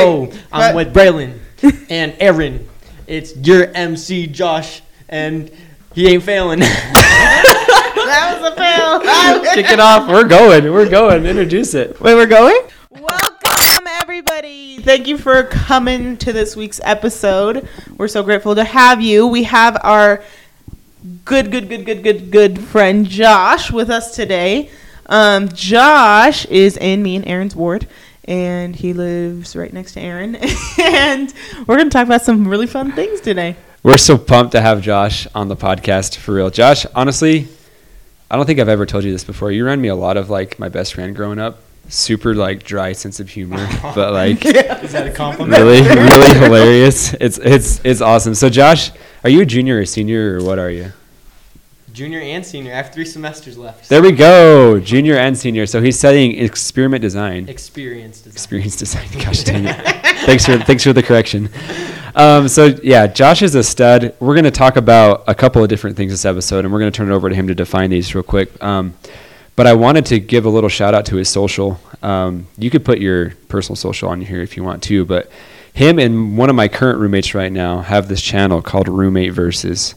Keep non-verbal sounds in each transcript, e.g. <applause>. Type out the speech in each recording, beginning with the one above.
Oh, I'm But- with Braylon and Aaron. It's your MC Josh, and he ain't failing. That was a fail. <laughs> Kick it off. We're going. We're going. Introduce it. Wait, we're going? Welcome, everybody. Thank you for coming to this week's episode. We're so grateful to have you. We have our good, good, good, good, good, good friend Josh with us today. Um, Josh is in me and Aaron's ward, and he lives right next to Aaron. <laughs> and we're going to talk about some really fun things today. We're so pumped to have Josh on the podcast for real. Josh, honestly, I don't think I've ever told you this before. You remind me a lot of like my best friend growing up. Super like dry sense of humor, <laughs> but like Is that a compliment? really, really <laughs> hilarious. It's it's it's awesome. So Josh, are you a junior or a senior or what are you? Junior and senior. I have three semesters left. There we go, junior and senior. So he's studying experiment design. Experience design. Experience design. <laughs> Gosh dang it. thanks for thanks for the correction. Um, so yeah, Josh is a stud. We're going to talk about a couple of different things this episode, and we're going to turn it over to him to define these real quick. Um, but I wanted to give a little shout out to his social. Um, you could put your personal social on here if you want to, but him and one of my current roommates right now have this channel called Roommate Versus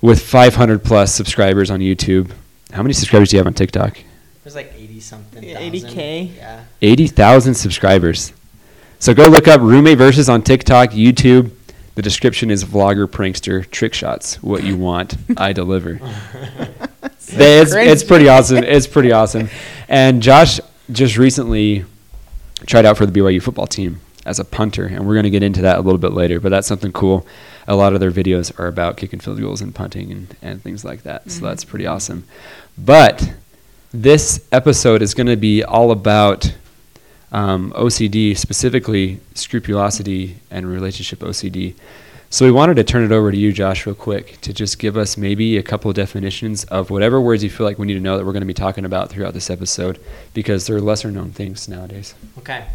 with 500 plus subscribers on YouTube. How many subscribers do you have on TikTok? There's like 80 something. Yeah, 80K. Yeah. 80,000 subscribers. So go look up Roommate Versus on TikTok, YouTube. The description is vlogger, prankster, trick shots. What you want, I deliver. <laughs> it's, it's pretty awesome. It's pretty awesome. And Josh just recently tried out for the BYU football team as a punter, and we're going to get into that a little bit later. But that's something cool. A lot of their videos are about kicking field goals and punting and, and things like that. So that's pretty awesome. But this episode is going to be all about um, OCD, specifically scrupulosity and relationship OCD. So we wanted to turn it over to you, Josh, real quick, to just give us maybe a couple of definitions of whatever words you feel like we need to know that we're going to be talking about throughout this episode, because they're lesser known things nowadays. Okay.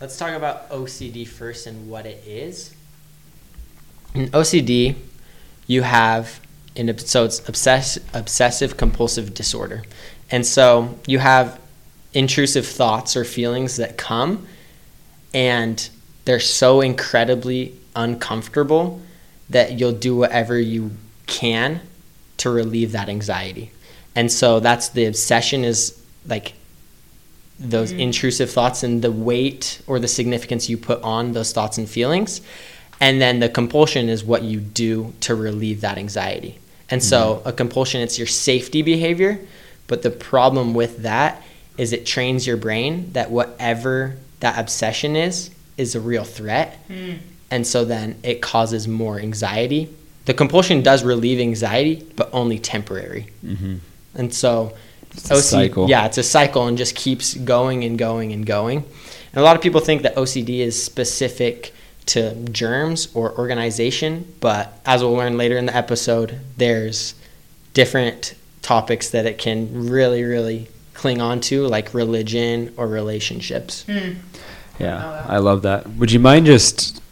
Let's talk about OCD first and what it is. In OCD, you have an so it's obsess, obsessive compulsive disorder, and so you have intrusive thoughts or feelings that come, and they're so incredibly uncomfortable that you'll do whatever you can to relieve that anxiety, and so that's the obsession is like those mm. intrusive thoughts and the weight or the significance you put on those thoughts and feelings. And then the compulsion is what you do to relieve that anxiety. And so a compulsion, it's your safety behavior. But the problem with that is it trains your brain that whatever that obsession is, is a real threat. And so then it causes more anxiety. The compulsion does relieve anxiety, but only temporary. Mm-hmm. And so It's a cycle. Yeah, it's a cycle and just keeps going and going and going. And a lot of people think that OCD is specific to germs or organization, but as we'll learn later in the episode, there's different topics that it can really, really cling on to, like religion or relationships. Yeah, I love that. Would you mind just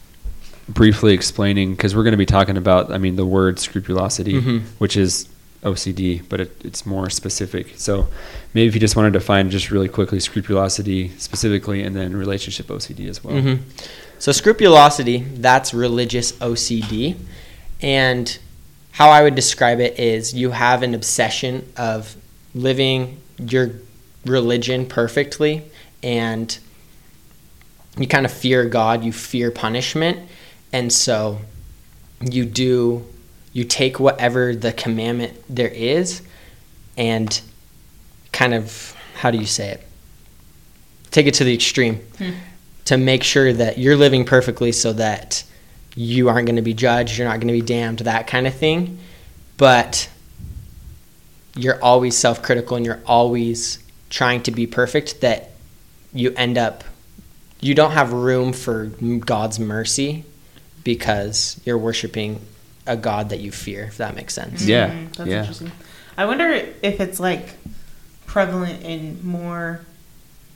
briefly explaining, because we're going to be talking about, I mean, the word scrupulosity, Mhm. which is OCD, but it, it's more specific. So maybe if you just wanted to define just really quickly scrupulosity specifically and then relationship OCD as well. hmm So scrupulosity, that's religious OCD. And how I would describe it is you have an obsession of living your religion perfectly and you kind of fear God, you fear punishment, and so you do you take whatever the commandment there is and kind of how do you say it? Take it to the extreme hmm. To make sure that you're living perfectly so that you aren't going to be judged, you're not going to be damned, that kind of thing. But you're always self critical and you're always trying to be perfect, that you end up, you don't have room for God's mercy because you're worshiping a God that you fear, if that makes sense. Yeah, Mm, that's yeah. interesting. I wonder if it's like prevalent in more,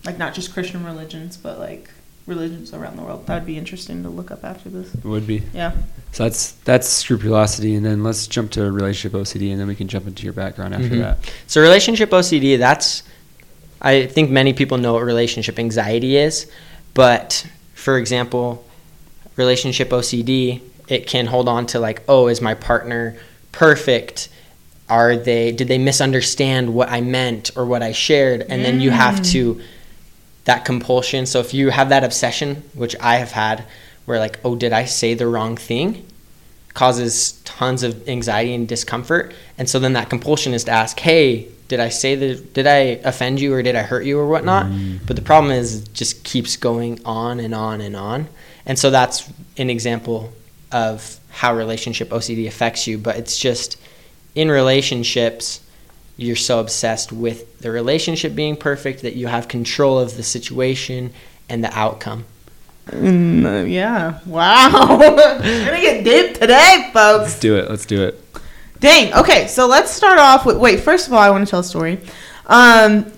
like not just Christian religions, but like religions around the world. That would be interesting to look up after this. It would be. Yeah. So that's that's scrupulosity, and then let's jump to relationship OCD, and then we can jump into your background after Mhm. that. So relationship OCD, that's I think many people know what relationship anxiety is, But for example, relationship OCD, it can hold on to like, oh, is my partner perfect? Are they did they misunderstand what I meant or what I shared? And then you have to that compulsion. So if you have that obsession, which I have had, where like, oh, did I say the wrong thing? Causes tons of anxiety and discomfort. And so then that compulsion is to ask, hey, did I say the did I offend you or did I hurt you or whatnot? Mm. But the problem is it just keeps going on and on and on. And so that's an example of how relationship OCD affects you. But it's just in relationships, you're so obsessed with the relationship being perfect that you have control of the situation and the outcome. Mm, uh, yeah. Wow. <laughs> We're gonna get deep today, folks. Let's do it. Let's do it. Dang. Okay, so let's start off with. Wait, first of all, I want to tell a story. Um,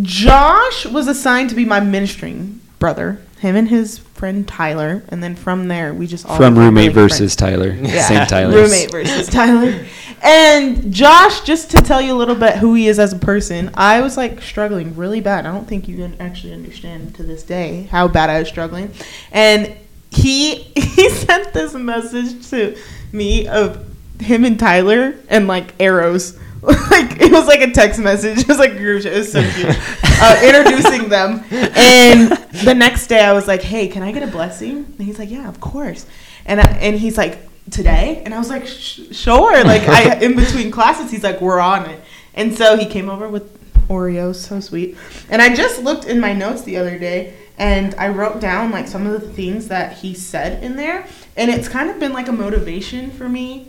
Josh was assigned to be my ministering brother. Him and his friend Tyler, and then from there we just all From roommate really good versus Tyler. Yeah. Same <laughs> Tyler. Roommate versus Tyler. And Josh, just to tell you a little bit who he is as a person, I was like struggling really bad. I don't think you can actually understand to this day how bad I was struggling. And he <laughs> he sent this message to me of him and Tyler and like arrows. <laughs> Like it was like a text message. <laughs> It was like group chat. It was so <laughs> cute. Uh, introducing them. And the next day I was like, "Hey, can I get a blessing?" And he's like, "Yeah, of course." And I, and he's like, "Today?" And I was like, "Sure." Like I in between classes, he's like, "We're on it." And so he came over with Oreos, so sweet. And I just looked in my notes the other day and I wrote down like some of the things that he said in there, and it's kind of been like a motivation for me.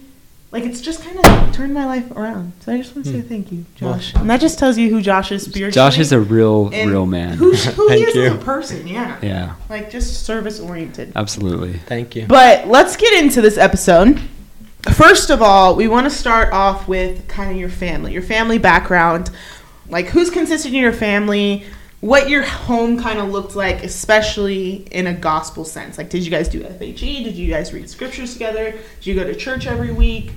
Like it's just kind of turned my life around. So I just want to say hmm. thank you, Josh. and that just tells you who Josh is spiritually. Josh is a real, and real man. Who, who <laughs> he Thank is you. as a person, yeah. Yeah, Like just service oriented. absolutely. Thank you. But let's get into this episode. First of all, we want to start off with kind of your family, your family background, like who's consistent in your family, what your home kind of looked like, especially in a gospel sense. Like, did you guys do FHE? Did you guys read scriptures together? Did you go to church every week?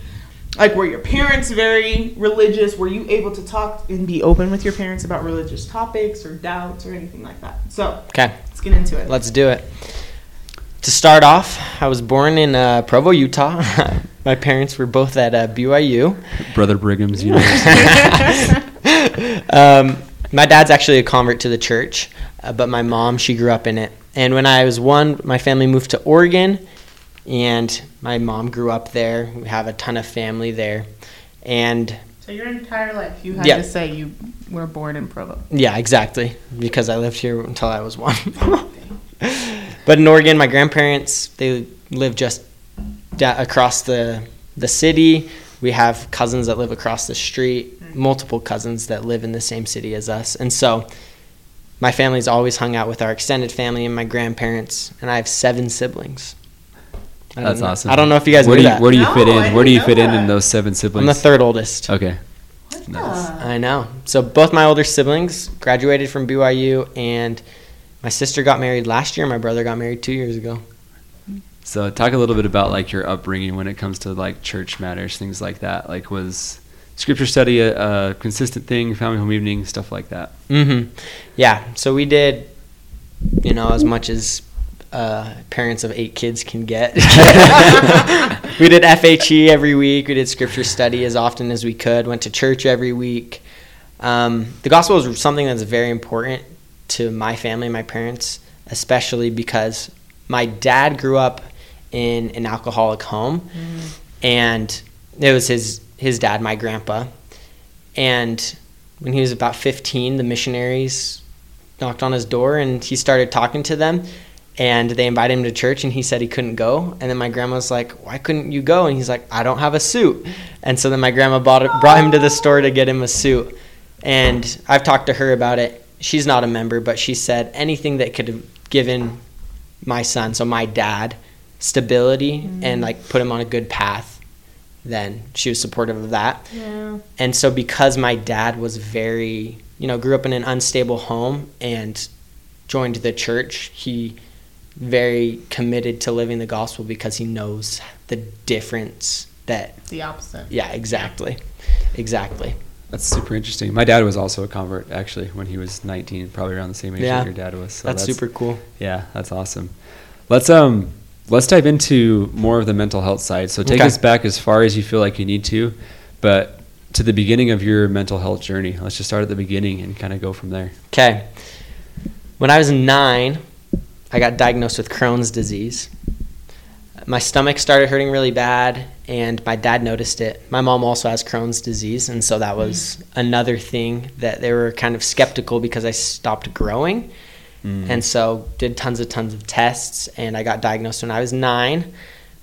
Like, were your parents very religious? Were you able to talk and be open with your parents about religious topics or doubts or anything like that? So, Okay, let's get into it. let's do it. To start off, I was born in uh, Provo, Utah. <laughs> My parents were both at uh, BYU. Brother Brigham's <laughs> University. um, my dad's actually a convert to the church, uh, but my mom, she grew up in it. And when I was one, my family moved to Oregon, and my mom grew up there. We have a ton of family there. And So your entire life, you had Yeah. to say you were born in Provo. yeah, exactly, because I lived here until I was one. <laughs> but in Oregon, my grandparents, they live just da- across the, the city. We have cousins that live across the street, multiple cousins that live in the same city as us. And so my family's always hung out with our extended family and my grandparents, and I have seven siblings. I That's know- awesome. I don't know if you guys where knew do you, that. Where do you No, fit in? Where do you fit know in in those seven siblings? I'm the third oldest. Okay. What Nice. the- I know. So both my older siblings graduated from BYU, and my sister got married last year. My brother got married two years ago. So talk a little bit about like your upbringing when it comes to like church matters, things like that. Like was scripture study a, a consistent thing, family home evening, stuff like that. Mm-hmm. Yeah. So we did, you know, as much as uh, parents of eight kids can get. <laughs> we did FHE every week. We did scripture study as often as we could. Went to church every week. Um, the gospel is something that's very important to my family, my parents, especially because my dad grew up in an alcoholic home, and it was his his dad, my grandpa, and when he was about 15, the missionaries knocked on his door and he started talking to them. And they invited him to church and he said he couldn't go. And then my grandma was like why couldn't you go? And he's like i don't have a suit. And so then my grandma bought brought him to the store to get him a suit. And i've talked to her about it. She's not a member but she said anything that could have given my son so my dad stability and mm. like put him on a good path then she was supportive of that Yeah. and so because my dad was very you know grew up in an unstable home and joined the church he very committed to living the gospel because he knows the difference that The opposite. yeah exactly exactly That's super interesting. My dad was also a convert actually when he was 19, probably around the same age Yeah. that your dad was. So that's, super cool. Yeah, that's awesome. Let's um let's dive into more of the mental health side. So take Okay. us back as far as you feel like you need to, but to the beginning of your mental health journey. Let's just start at the beginning and kind of go from there. Okay. When I was nine, I got diagnosed with Crohn's disease. My stomach started hurting really bad, and my dad noticed it. My mom also has Crohn's disease, and so that was another thing that they were kind of skeptical because I stopped growing. And so did tons of tons of tests, and I got diagnosed when I was nine.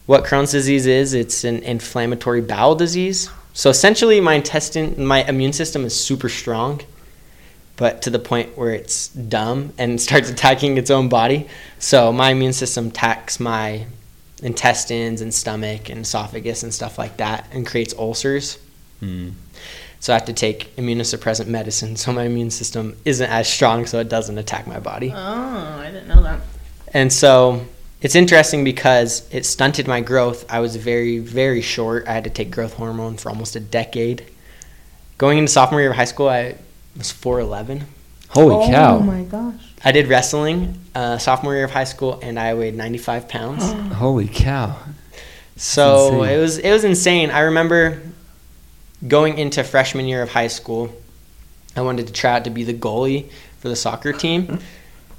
What Crohn's disease is, it's an inflammatory bowel disease. So essentially, my intestine, my immune system is super strong, but to the point where it's dumb and <laughs> starts attacking its own body. So my immune system attacks my intestines and stomach and esophagus and stuff like that, and creates ulcers. Mm. So I have to take immunosuppressant medicine, so my immune system isn't as strong, so it doesn't attack my body. Oh, I didn't know that. And so it's interesting because it stunted my growth. I was very, very short. I had to take growth hormone for almost a decade. Going into sophomore year of high school, I was 4'11. Holy oh cow. Oh my gosh. I did wrestling uh, sophomore year of high school, and I weighed 95 pounds. <gasps> Holy cow. So it was it was insane. I remember going into freshman year of high school. I wanted to try out to be the goalie for the soccer team.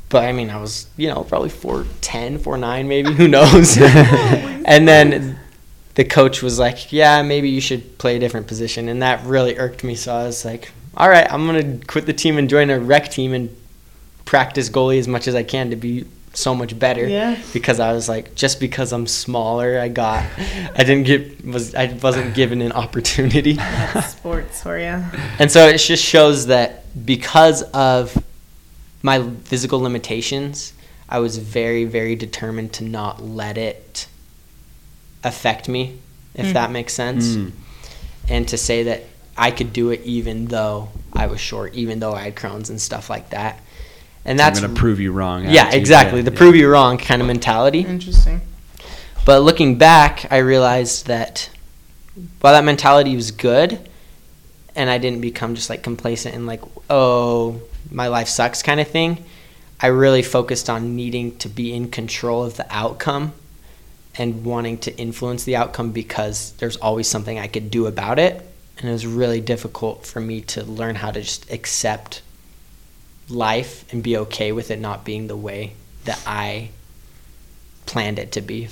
But I mean, I was, you know, probably 4'10, 4'9 maybe, who knows. <laughs> and then the coach was like, "Yeah, maybe you should play a different position." And that really irked me, so I was like, "All right, I'm going to quit the team and join a rec team and practice goalie as much as I can to be so much better." Yeah. because I was like, just because I'm smaller, I got, I didn't get, was I wasn't given an opportunity, <laughs> That's sports for you. and so it just shows that because of my physical limitations, I was very, very determined to not let it affect me, if Mm. that makes sense, Mm. and to say that I could do it even though I was short, even though I had Crohn's and stuff like that, and that's I'm going to prove you wrong. yeah, attitude. exactly Yeah, the yeah. prove you wrong kind of mentality. Interesting. But looking back, I realized that while that mentality was good, and I didn't become just like complacent and like, oh, my life sucks kind of thing, I really focused on needing to be in control of the outcome and wanting to influence the outcome because there's always something I could do about it. And it was really difficult for me to learn how to just accept life and be okay with it not being the way that I planned it to be.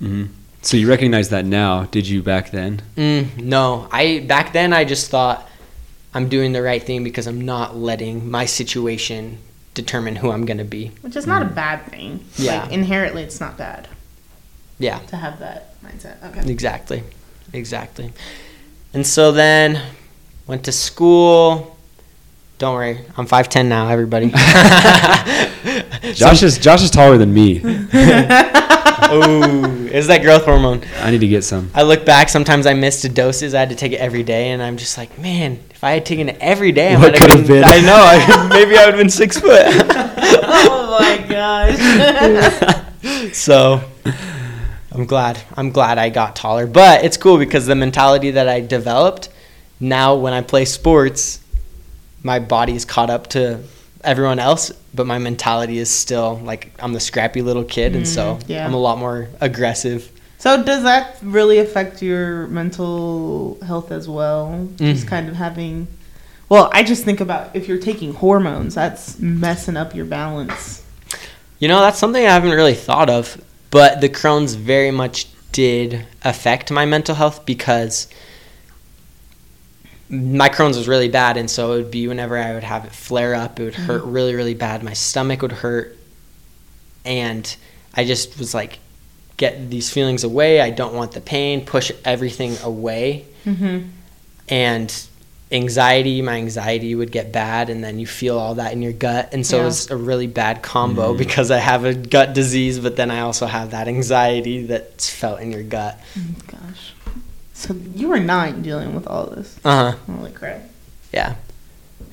Mhm. So you recognize that now. Did you back then? Mm, no, I back then I just thought I'm doing the right thing because I'm not letting my situation determine who I'm gonna be. Which is not a bad thing. Yeah. Like, inherently, it's not bad Yeah, to have that mindset. Okay. exactly, exactly. And so then went to school. Don't worry, I'm five ten now. Everybody. <laughs> <laughs> Josh is Josh is taller than me. <laughs> oh, it's that growth hormone. I need to get some. I look back. Sometimes I missed doses. I had to take it every day, and I'm just like, man, if I had taken it every day, I What could have have been. been? I know. I, maybe I would have been six foot. oh my gosh. so I'm glad. I'm glad I got taller. But it's cool because the mentality that I developed now when I play sports, my body is caught up to everyone else, but my mentality is still like I'm the scrappy little kid, and so Mm, yeah. I'm a lot more aggressive. so, does that really affect your mental health as well? Just Mm. kind of having. Well, I just think about if you're taking hormones, that's messing up your balance. You know, that's something I haven't really thought of, but the Crohn's very much did affect my mental health because my Crohn's was really bad, and so it would be whenever I would have it flare up, it would hurt really, really bad. My stomach would hurt, and I just was like, get these feelings away. I don't want the pain. Push everything away, Mm-hmm. and anxiety my anxiety would get bad and then you feel all that in your gut and so Yeah. it was a really bad combo because i have a gut disease but then i also have that anxiety that's felt in your gut Gosh. So, you were nine dealing with all this. uh-huh Holy crap. yeah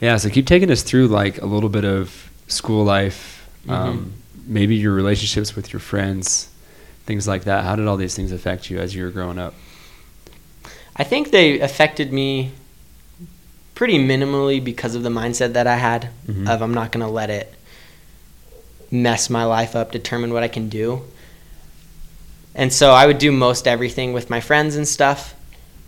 Yeah, so keep taking us through like a little bit of school life, um, maybe your relationships with your friends, things like that. How did all these things affect you as you were growing up? i think they affected me pretty minimally because of the mindset that I had Mhm. of I'm not going to let it mess my life up, determine what I can do. And so I would do most everything with my friends and stuff,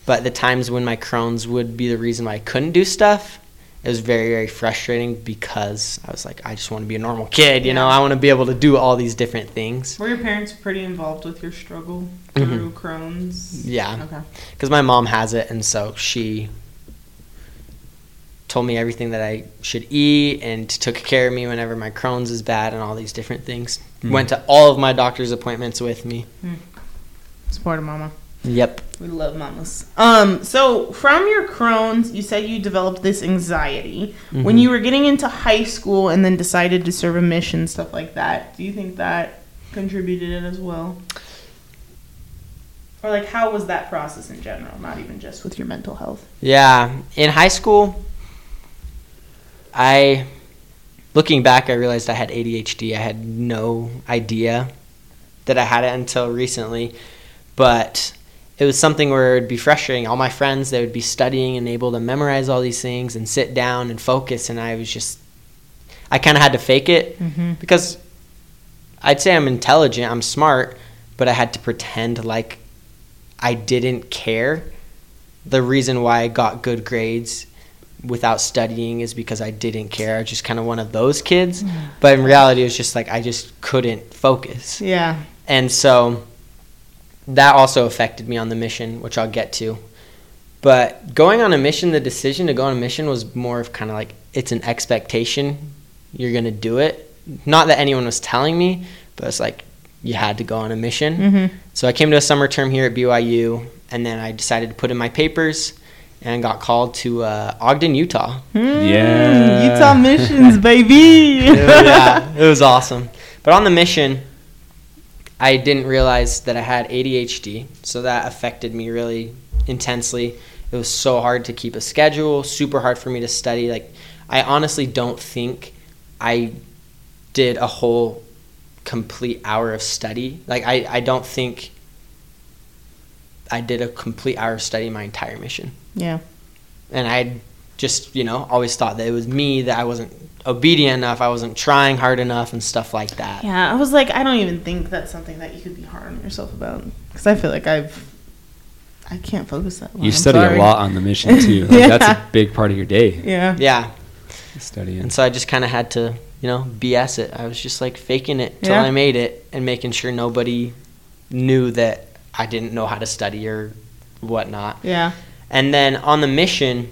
but the times when my Crohn's would be the reason why I couldn't do stuff, it was very, very frustrating because I was like, I just want to be a normal kid, you know, I want to be able to do all these different things. Were your parents pretty involved with your struggle Mhm. through Crohn's? Yeah. Okay. because my mom has it, and so she told me everything that I should eat and took care of me whenever my Crohn's is bad and all these different things. Mhm. Went to all of my doctor's appointments with me. Support a mama. Yep. We love mamas. Um, so from your Crohn's, you said you developed this anxiety when Mhm. you were getting into high school and then decided to serve a mission, stuff like that. Do you think that contributed it as well? Or like, how was that process in general? Not even just with your mental health. Yeah. In high school, I, looking back, I realized I had ADHD. I had no idea that I had it until recently. But it was something where it would be frustrating. All my friends, they would be studying and able to memorize all these things and sit down and focus. And I was just, I kind of had to fake it Mm-hmm. because I'd say I'm intelligent, I'm smart, but I had to pretend like I didn't care. The reason why I got good grades without studying is because I didn't care. I was just kind of one of those kids. But in reality, it was just like I just couldn't focus. Yeah. And so that also affected me on the mission, which I'll get to. But going on a mission, the decision to go on a mission was more of kind of like it's an expectation. You're going to do it. Not that anyone was telling me, but it's like you had to go on a mission. Mm-hmm. So I came to a summer term here at BYU, and then I decided to put in my papers and got called to uh, Ogden, Utah. Yeah. Hmm, Utah missions, <laughs> baby. yeah, <laughs> it was awesome. But on the mission, I didn't realize that I had ADHD, so that affected me really intensely. It was so hard to keep a schedule, super hard for me to study. Like, I honestly don't think I did a whole complete hour of study. Like, I, I don't think I did a complete hour of study my entire mission Yeah. and I just you know always thought that it was me that I wasn't obedient enough, I wasn't trying hard enough, and stuff like that. Yeah, I was like, I don't even think that's something that you could be hard on yourself about. Because I feel like I've, I can't focus that long. You study a lot on the mission too. <laughs> Like, That's a big part of your day. Yeah. Yeah, Studying. and so I just kind of had to you know BS it. I was just like faking it till Yeah. I made it, and making sure nobody knew that I didn't know how to study or whatnot. Yeah. And then on the mission,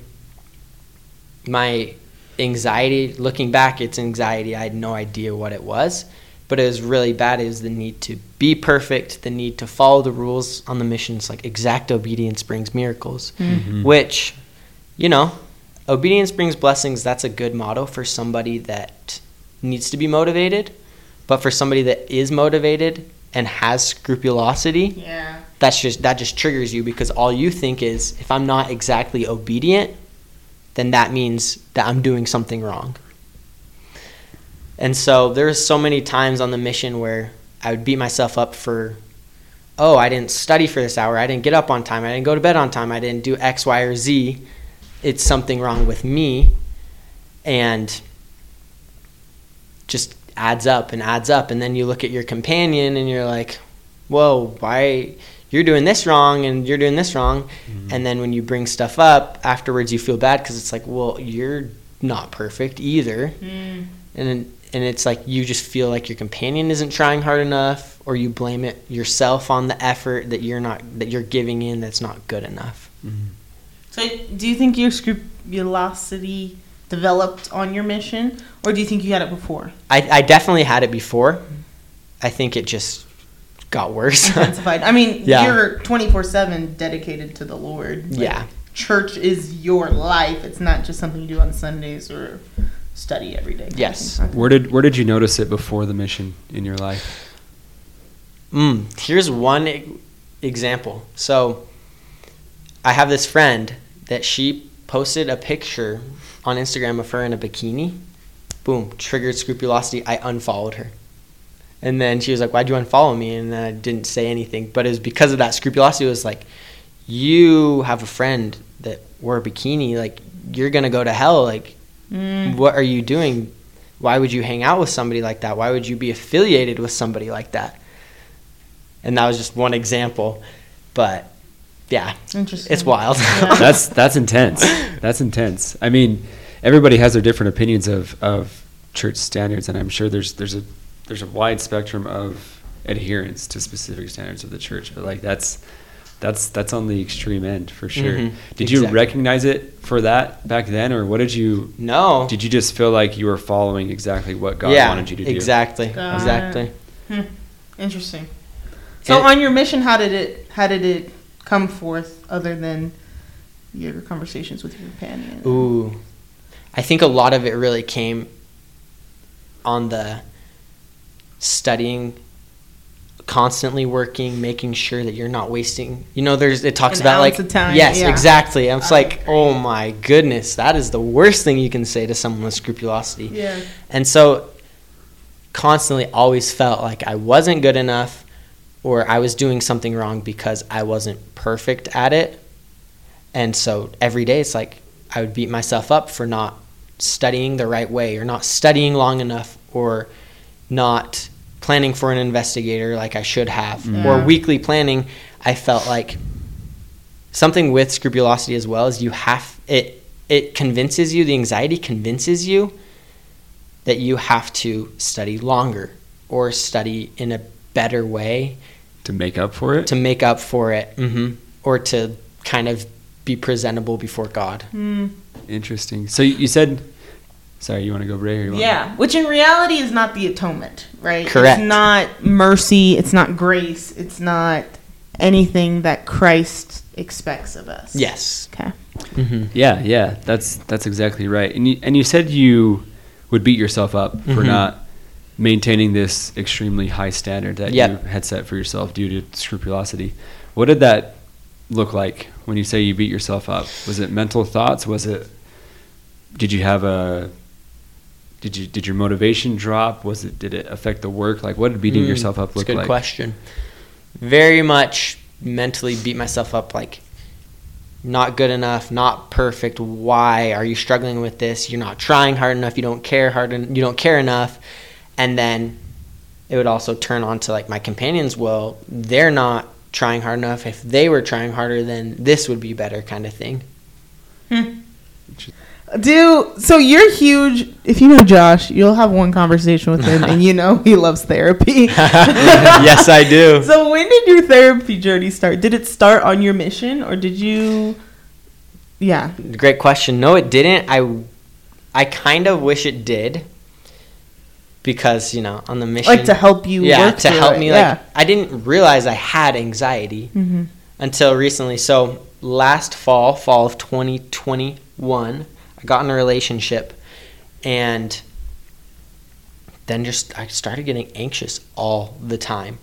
my anxiety, looking back, it's anxiety. I had no idea what it was, but it was really bad. It was the need to be perfect, the need to follow the rules on the missions. Like exact obedience brings miracles, Mhm. which, you know, obedience brings blessings. That's a good motto for somebody that needs to be motivated. But for somebody that is motivated and has scrupulosity, Yeah. that's just that just triggers you because all you think is if I'm not exactly obedient, then that means that I'm doing something wrong. And so there's so many times on the mission where I would beat myself up for oh, I didn't study for this hour, I didn't get up on time, I didn't go to bed on time, I didn't do X, Y, or Z. It's something wrong with me. And just adds up and adds up and then you look at your companion and you're like, Whoa, why you're doing this wrong and you're doing this wrong and then when you bring stuff up afterwards you feel bad because it's like well you're not perfect either Mm. and and it's like you just feel like your companion isn't trying hard enough or you blame it yourself on the effort that you're not that you're giving in that's not good enough Mhm. So, do you think your scrupulosity developed on your mission, or do you think you had it before? I, I definitely had it before i think it just got worse <laughs> Intensified. I mean, Yeah. you're 24 7 dedicated to the Lord. Like, yeah Church is your life. It's not just something you do on Sundays or study every day. Yes. Okay. Where did where did you notice it before the mission in your life? Mm, here's one e- example. So, I have this friend that she posted a picture on Instagram of her in a bikini. Boom, triggered scrupulosity. I unfollowed her. And then she was like, Why'd you unfollow me? And then I didn't say anything. But it was because of that scrupulosity. It was like, You have a friend that wore a bikini. Like, you're gonna go to hell. Like, Mm. what are you doing? Why would you hang out with somebody like that? Why would you be affiliated with somebody like that? And that was just one example, but yeah, Interesting. it's wild. Yeah. <laughs> that's that's intense. That's intense. I mean, everybody has their different opinions of, of church standards, and I'm sure there's there's a there's a wide spectrum of adherence to specific standards of the church. But like that's that's that's on the extreme end for sure. Mhm, Did you recognize it for that back then, or what did you? no. Did you just feel like you were following exactly what God yeah, wanted you to do? exactly, Got exactly. Hmm. Interesting. So And- on your mission, how did it how did it come forth other than your conversations with your companion? Ooh, I think a lot of it really came on the studying, constantly working, making sure that you're not wasting. You know, there's it talks An about like time, yes, yeah. exactly. I'm just I like, agree. oh my goodness, that is the worst thing you can say to someone with scrupulosity. Yeah. And so constantly always felt like I wasn't good enough or I was doing something wrong because I wasn't perfect at it. And so every day it's like I would beat myself up for not studying the right way or not studying long enough or not planning for an investigator like I should have mm. Yeah. or weekly planning. I felt like something with scrupulosity as well is you have it it convinces you the anxiety convinces you that you have to study longer or study in a better way To make up for it. to make up for it hmm or to kind of be presentable before God. Hmm. Interesting. So you you said, sorry, you want to go Ray? Or you wanna- Yeah, which in reality is not the atonement, right? Correct. It's not mercy. It's not grace. It's not anything that Christ expects of us. Yes. Okay. hmm Yeah, yeah, that's that's exactly right. And you, and you said you would beat yourself up for Mhm. not maintaining this extremely high standard that Yep. you had set for yourself due to scrupulosity. What did that look like when you say you beat yourself up? Was it mental thoughts? Was it did you have a did you did your motivation drop? Was it did it affect the work? Like what did beating Mm, yourself up that's a look good like? question. Very much mentally beat myself up like not good enough, not perfect. Why are you struggling with this? You're not trying hard enough. You don't care hard. En- you don't care enough. And then it would also turn on to like my companions. Well, they're not trying hard enough. If they were trying harder, then this would be better, kind of thing. Hmm. Do so you're huge. If you know Josh, you'll have one conversation with him, <laughs> and you know he loves therapy. <laughs> yes, I do. So when did your therapy journey start? Did it start on your mission, or did you? Yeah. Great question. No, it didn't. I, I kind of wish it did. Because you know, on the mission, Like to help you yeah, work to help it, me. yeah. Like I didn't realize I had anxiety Mm-hmm. until recently. So last fall, fall of 2021, I got in a relationship, and then just I started getting anxious all the time.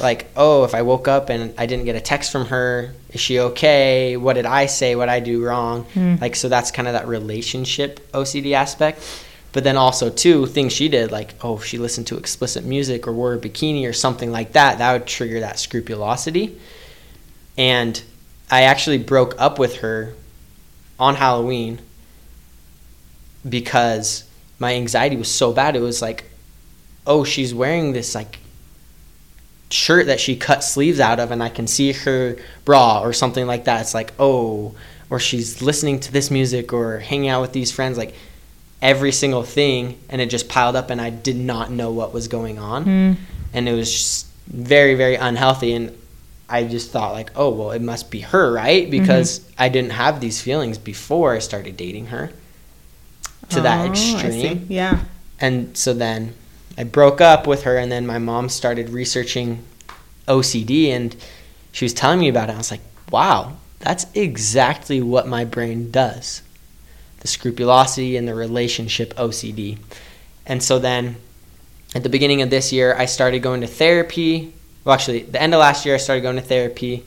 Like, oh, if I woke up and I didn't get a text from her, is she okay? What did I say? What did I do wrong? Hmm. Like, so that's kind of that relationship OCD aspect. But then also too things she did, like oh, if she listened to explicit music or wore a bikini or something like that, that would trigger that scrupulosity. And I actually broke up with her on Halloween because my anxiety was so bad. It was like, oh, she's wearing this like shirt that she cut sleeves out of, and I can see her bra or something like that. It's like, oh, or she's listening to this music or hanging out with these friends, like every single thing, and it just piled up, and I did not know what was going on, Mm. and it was just very, very unhealthy. And I just thought, like, oh, well, it must be her, right? Because I didn't have these feelings before I started dating her to Oh, that extreme. Yeah. And so then I broke up with her, and then my mom started researching OCD, and she was telling me about it. I was like, wow, that's exactly what my brain does the scrupulosity and the relationship OCD. And so then at the beginning of this year, I started going to therapy. Well, actually, the end of last year, I started going to therapy.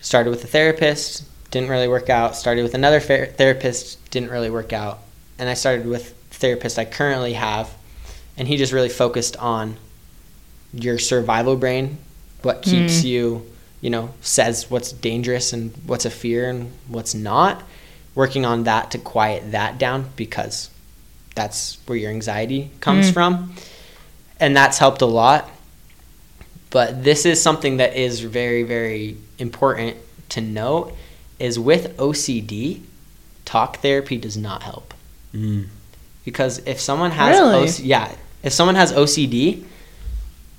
Started with a therapist, didn't really work out. Started with another ther- therapist, didn't really work out. And I started with the therapist I currently have, and he just really focused on your survival brain, what keeps Mm. you, you know, says what's dangerous and what's a fear and what's not. Working on that to quiet that down because that's where your anxiety comes Mm. from. And that's helped a lot. But this is something that is very, very important to note is with OCD, talk therapy does not help. Mm. Because if someone has Really? OC- yeah, if someone has OCD,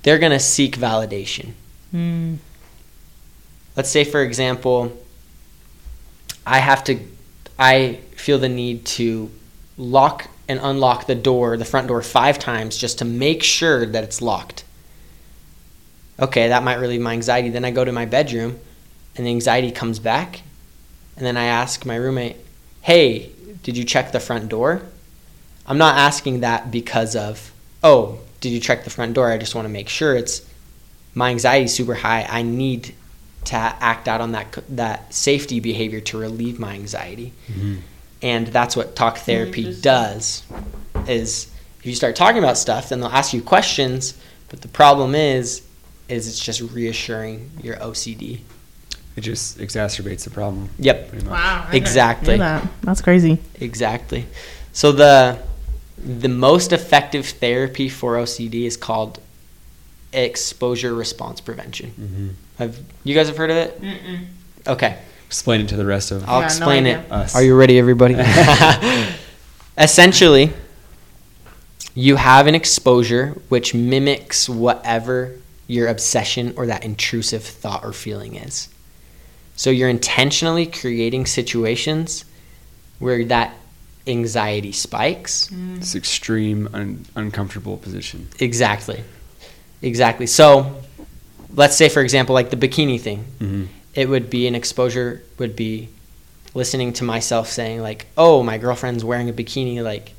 they're going to seek validation. Mm. Let's say for example, I have to I feel the need to lock and unlock the door, the front door 5 times just to make sure that it's locked. Okay, that might relieve my anxiety. Then I go to my bedroom and the anxiety comes back. And then I ask my roommate, "Hey, did you check the front door?" I'm not asking that because of, "Oh, did you check the front door?" I just want to make sure it's my anxiety is super high. I need to act out on that that safety behavior to relieve my anxiety. Mhm. And that's what talk therapy does. Is if you start talking about stuff, then they'll ask you questions. But the problem is, is it's just reassuring your OCD. It just exacerbates the problem. Yep, Wow. I Exactly. that. That's crazy. exactly. So the the most effective therapy for OCD is called exposure response prevention. Mhm. Have you guys have heard of it? Mm-mm. Okay. Explain it to the rest of us. I'll Yeah, explain idea. it. us. Are you ready, everybody? <laughs> <laughs> Essentially, you have an exposure which mimics whatever your obsession or that intrusive thought or feeling is. So you're intentionally creating situations where that anxiety spikes. Mm. This extreme, un- uncomfortable position. Exactly. Exactly. So let's say, for example, like the bikini thing. Mm-hmm. it would be an exposure would be listening to myself saying like oh my girlfriend's wearing a bikini like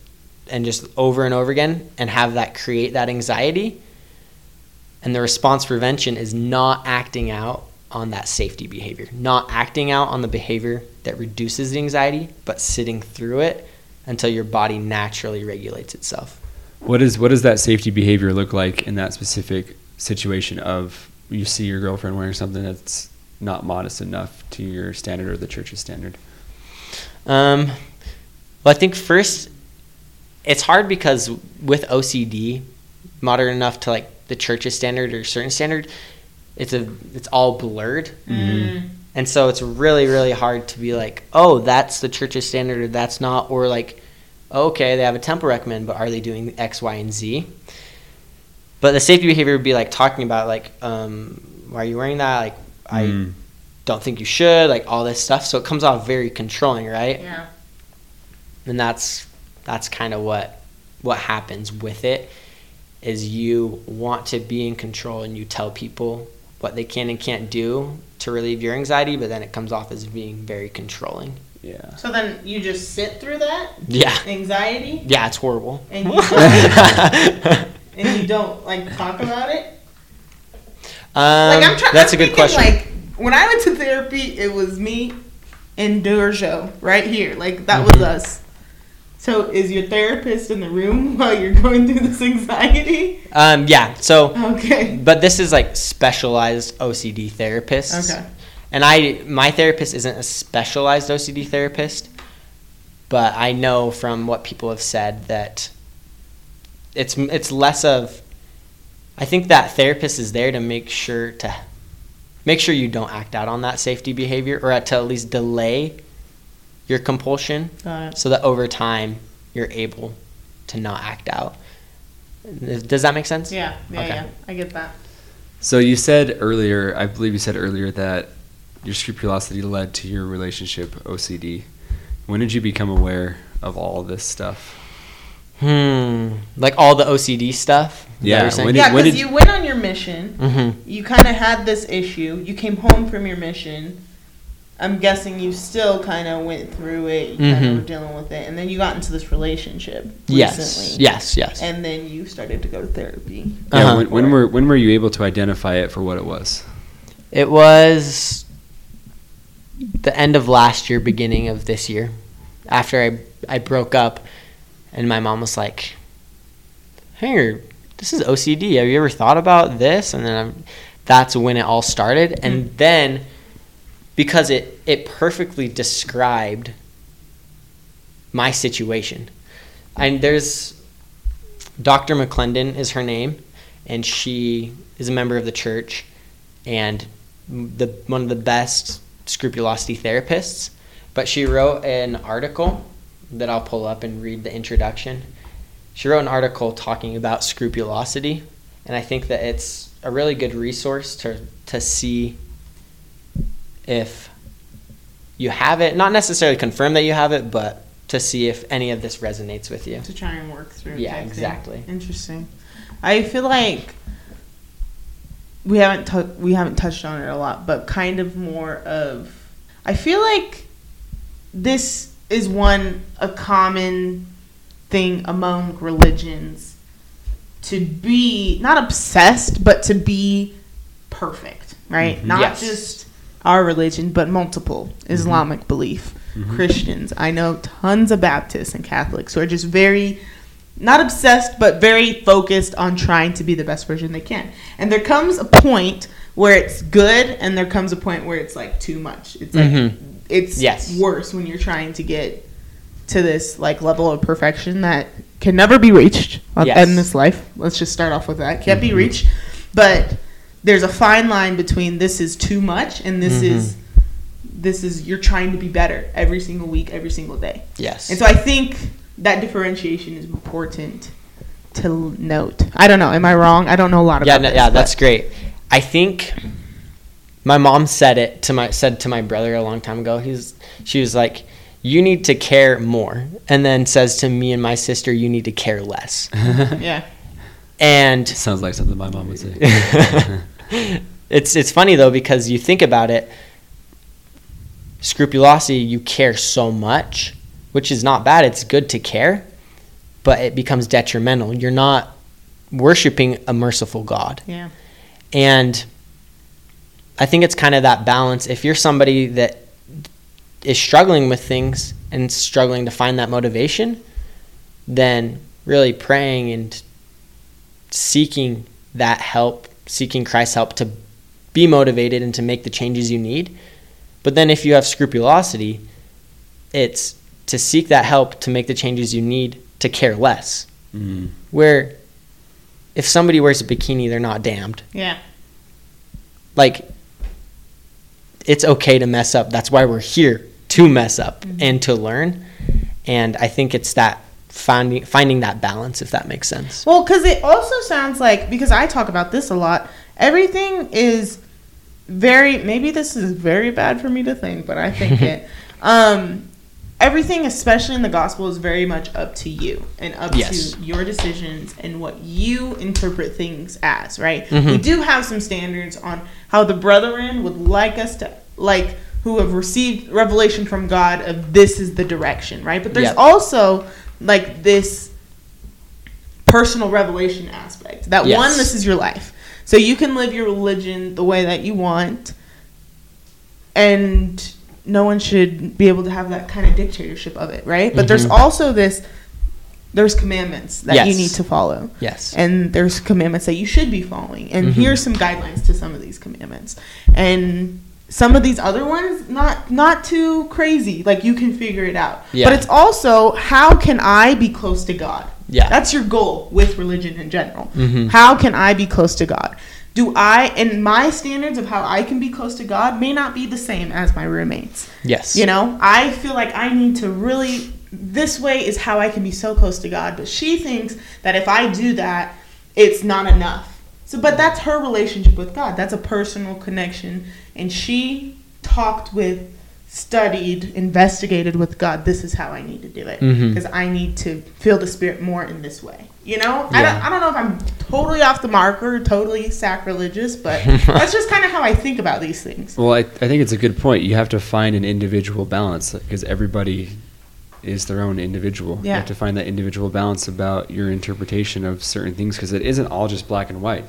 and just over and over again and have that create that anxiety and the response prevention is not acting out on that safety behavior not acting out on the behavior that reduces the anxiety but sitting through it until your body naturally regulates itself What is what does that safety behavior look like in that specific situation of you see your girlfriend wearing something that's not modest enough to your standard or the church's standard? Um, well, I think first, it's hard because with OCD, modern enough to like the church's standard or certain standard, it's a it's all blurred, Mm. and so it's really really hard to be like, oh, that's the church's standard or that's not, or like, okay, they have a temple recommend, but are they doing X, Y, and Z? But the safety behavior would be like talking about like, um, why are you wearing that? Like, I Mm. don't think you should, like all this stuff. So it comes off very controlling, right? Yeah. and that's that's kind of what what happens with it is you want to be in control and you tell people what they can and can't do to relieve your anxiety but then it comes off as being very controlling Yeah. So then you just sit through that yeah anxiety yeah it's horrible <laughs> <laughs> and you don't, and you don't like talk about it. um, Like I'm trying. that's I'm a good thinking, question Like when I went to therapy, it was me and Durjo right here. Like that Mhm. was us. So is your therapist in the room <laughs> while you're going through this anxiety? um, yeah so Okay. but this is like specialized ocd therapists Okay. and I my therapist isn't a specialized OCD therapist, but I know from what people have said that it's it's less of I think that therapist is there to make sure to make sure you don't act out on that safety behavior or to at least delay your compulsion so that over time you're able to not act out. Does that make sense? Yeah. Yeah. Okay. Yeah. I get that. So you said earlier, I believe you said earlier that your scrupulosity led to your relationship OCD. When did you become aware of all this stuff? Hmm. Like all the OCD stuff. Yeah, when did- yeah, because did- you went on your mission. Mm-hmm. You kind of had this issue. You came home from your mission. I'm guessing you still kind of went through it. You kind of were dealing with it, and then you got into this relationship Yes. recently. Yes. Yes. And then you started to go to therapy. Yeah, Uh-huh. when, when were when were you able to identify it for what it was? It was the end of last year, beginning of this year. After I I broke up, and my mom was like, "Hey, this is OCD. Have you ever thought about this?" And then I'm, that's when it all started. And mm. then because it it perfectly described my situation. And there's Dr. McClendon is her name, and she is a member of the church and the one of the best scrupulosity therapists. But she wrote an article that I'll pull up and read the introduction. She wrote an article talking about scrupulosity, and I think that it's a really good resource to to see if you have it. Not necessarily confirm that you have it, but to see if any of this resonates with you. to try and work through. Yeah, exactly. Interesting. I feel like we haven't tou- we haven't touched on it a lot, but kind of more of. I feel like this is one a common thing among religions to be not obsessed, but to be perfect, right? Mm-hmm. Not Yes. just our religion, but multiple mm-hmm. Islamic belief, mm-hmm. Christians. I know tons of Baptists and Catholics who are just very not obsessed, but very focused on trying to be the best version they can. And there comes a point where it's good, and there comes a point where it's like too much. It's like Mhm. It's Yes. worse when you're trying to get to this like level of perfection that can never be reached Yes. in this life. Let's just start off with that. Can't be reached, but there's a fine line between this is too much and this Mhm. is this is you're trying to be better every single week, every single day. Yes. And so I think that differentiation is important to note. I don't know. Am I wrong? I don't know a lot about yeah, no, yeah, that's great. I think my mom said it to my said to my brother a long time ago. He's she was like, "You need to care more," and then says to me and my sister, "You need to care less." <laughs> yeah. And Sounds like something my mom would say. <laughs> it's it's funny though because you think about it. Scrupulosity, you care so much, which is not bad. It's good to care, but it becomes detrimental. You're not worshiping a merciful God. Yeah. And I think it's kind of that balance. If you're somebody that is struggling with things and struggling to find that motivation, then really praying and seeking that help, seeking Christ's help to be motivated and to make the changes you need. But then if you have scrupulosity, it's to seek that help to make the changes you need to care less. Mm. Where if somebody wears a bikini, they're not damned Yeah. like it's okay to mess up that's why we're here to mess up and to learn and i think it's that finding finding that balance if that makes sense Well, because it also sounds like because I talk about this a lot. Everything is very. Maybe this is very bad for me to think, but I think <laughs> it. Um, everything, especially in the gospel, is very much up to you and up Yes. to your decisions and what you interpret things as. Right? Mhm. We do have some standards on how the brethren would like us to like who have received revelation from God of this is the direction. Right? But there's Yep. also like this personal revelation aspect. That Yes. one, this is your life. So you can live your religion the way that you want, and no one should be able to have that kind of dictatorship of it, right? But there's Mhm. also this there's commandments that you need to follow. yes And there's commandments that you should be following. And Mhm. here's some guidelines to some of these commandments. And some of these other ones not not too crazy. Like you can figure it out. Yeah. But it's also how can I be close to God? Yeah. That's your goal with religion in general. Mhm. How can I be close to God? Do I and my standards of how I can be close to God may not be the same as my roommates. yes You know, I feel like I need to really. This way is how I can be so close to God. But she thinks that if I do that, it's not enough. So, but that's her relationship with God. That's a personal connection. And she talked with, studied, investigated with God. This is how I need to do it. Mhm. Because I need to feel the Spirit more in this way. You know? I, don't, I don't know if I'm totally off the marker, totally sacrilegious, but <laughs> that's just kind of how I think about these things. Well, I, I think it's a good point. You have to find an individual balance because everybody is their own individual. You Yeah. have to find that individual balance about your interpretation of certain things because it isn't all just black and white.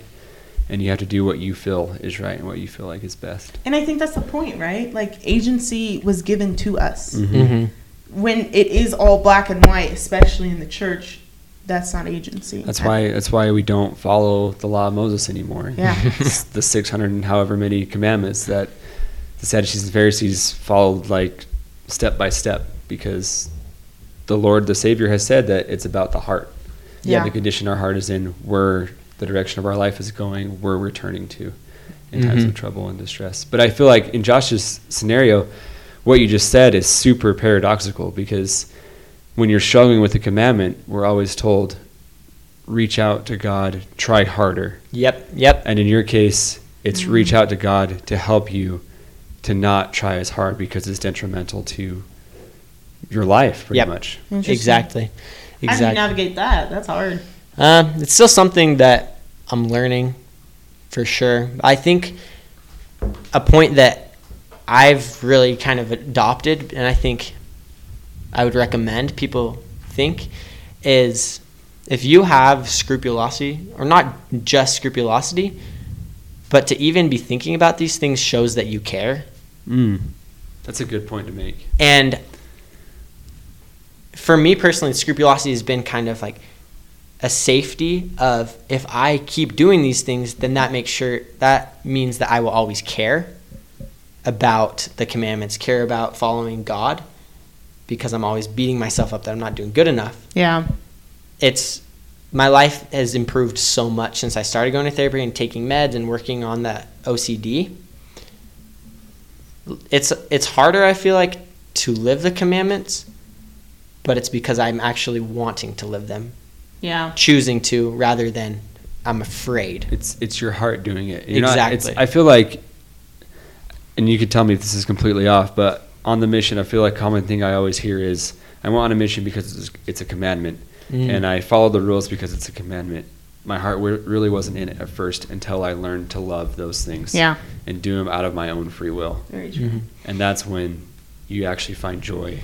And you have to do what you feel is right and what you feel like is best. And I think that's the point, right? Like agency was given to us. hmm When it is all black and white, especially in the church, that's not agency. That's why that's why we don't follow the law of Moses anymore. Yeah. <laughs> It's the 600 and however many commandments that the Sadducees and Pharisees followed like step by step because the Lord, the Savior, has said that it's about the heart. Yeah. The condition our heart is in, where the direction of our life is going, we're returning to in times Mhm. of trouble and distress. But I feel like in Josh's scenario, what you just said is super paradoxical because when you're struggling with the commandment, we're always told, reach out to God, try harder. Yep. Yep. And in your case, it's reach out to God to help you to not try as hard because it's detrimental to your life, pretty Yep. much. Interesting. Exactly. How do you Exactly. navigate that? That's hard. Um, it's still something that I'm learning for sure. I think a point that I've really kind of adopted, and I think I would recommend people think, is if you have scrupulosity, or not just scrupulosity, but to even be thinking about these things shows that you care. Mm. That's a good point to make. And for me personally, scrupulosity has been kind of like a safety of if I keep doing these things, then that makes sure that means that I will always care about the commandments, care about following God because I'm always beating myself up that I'm not doing good enough. Yeah. It's my life has improved so much since I started going to therapy and taking meds and working on that OCD. It's it's harder I feel like to live the commandments, but it's because I'm actually wanting to live them, Yeah. choosing to rather than I'm afraid. It's it's your heart doing it. You're not- it's- Exactly. I feel like, and you could tell me if this is completely off, but on the mission, I feel like common thing I always hear is, "I'm on a mission because it's, it's a commandment, Mm. and I follow the rules because it's a commandment." My heart w- really wasn't in it at first until I learned to love those things Yeah. and do them out of my own free will, Very true. Mhm. and that's when you actually find joy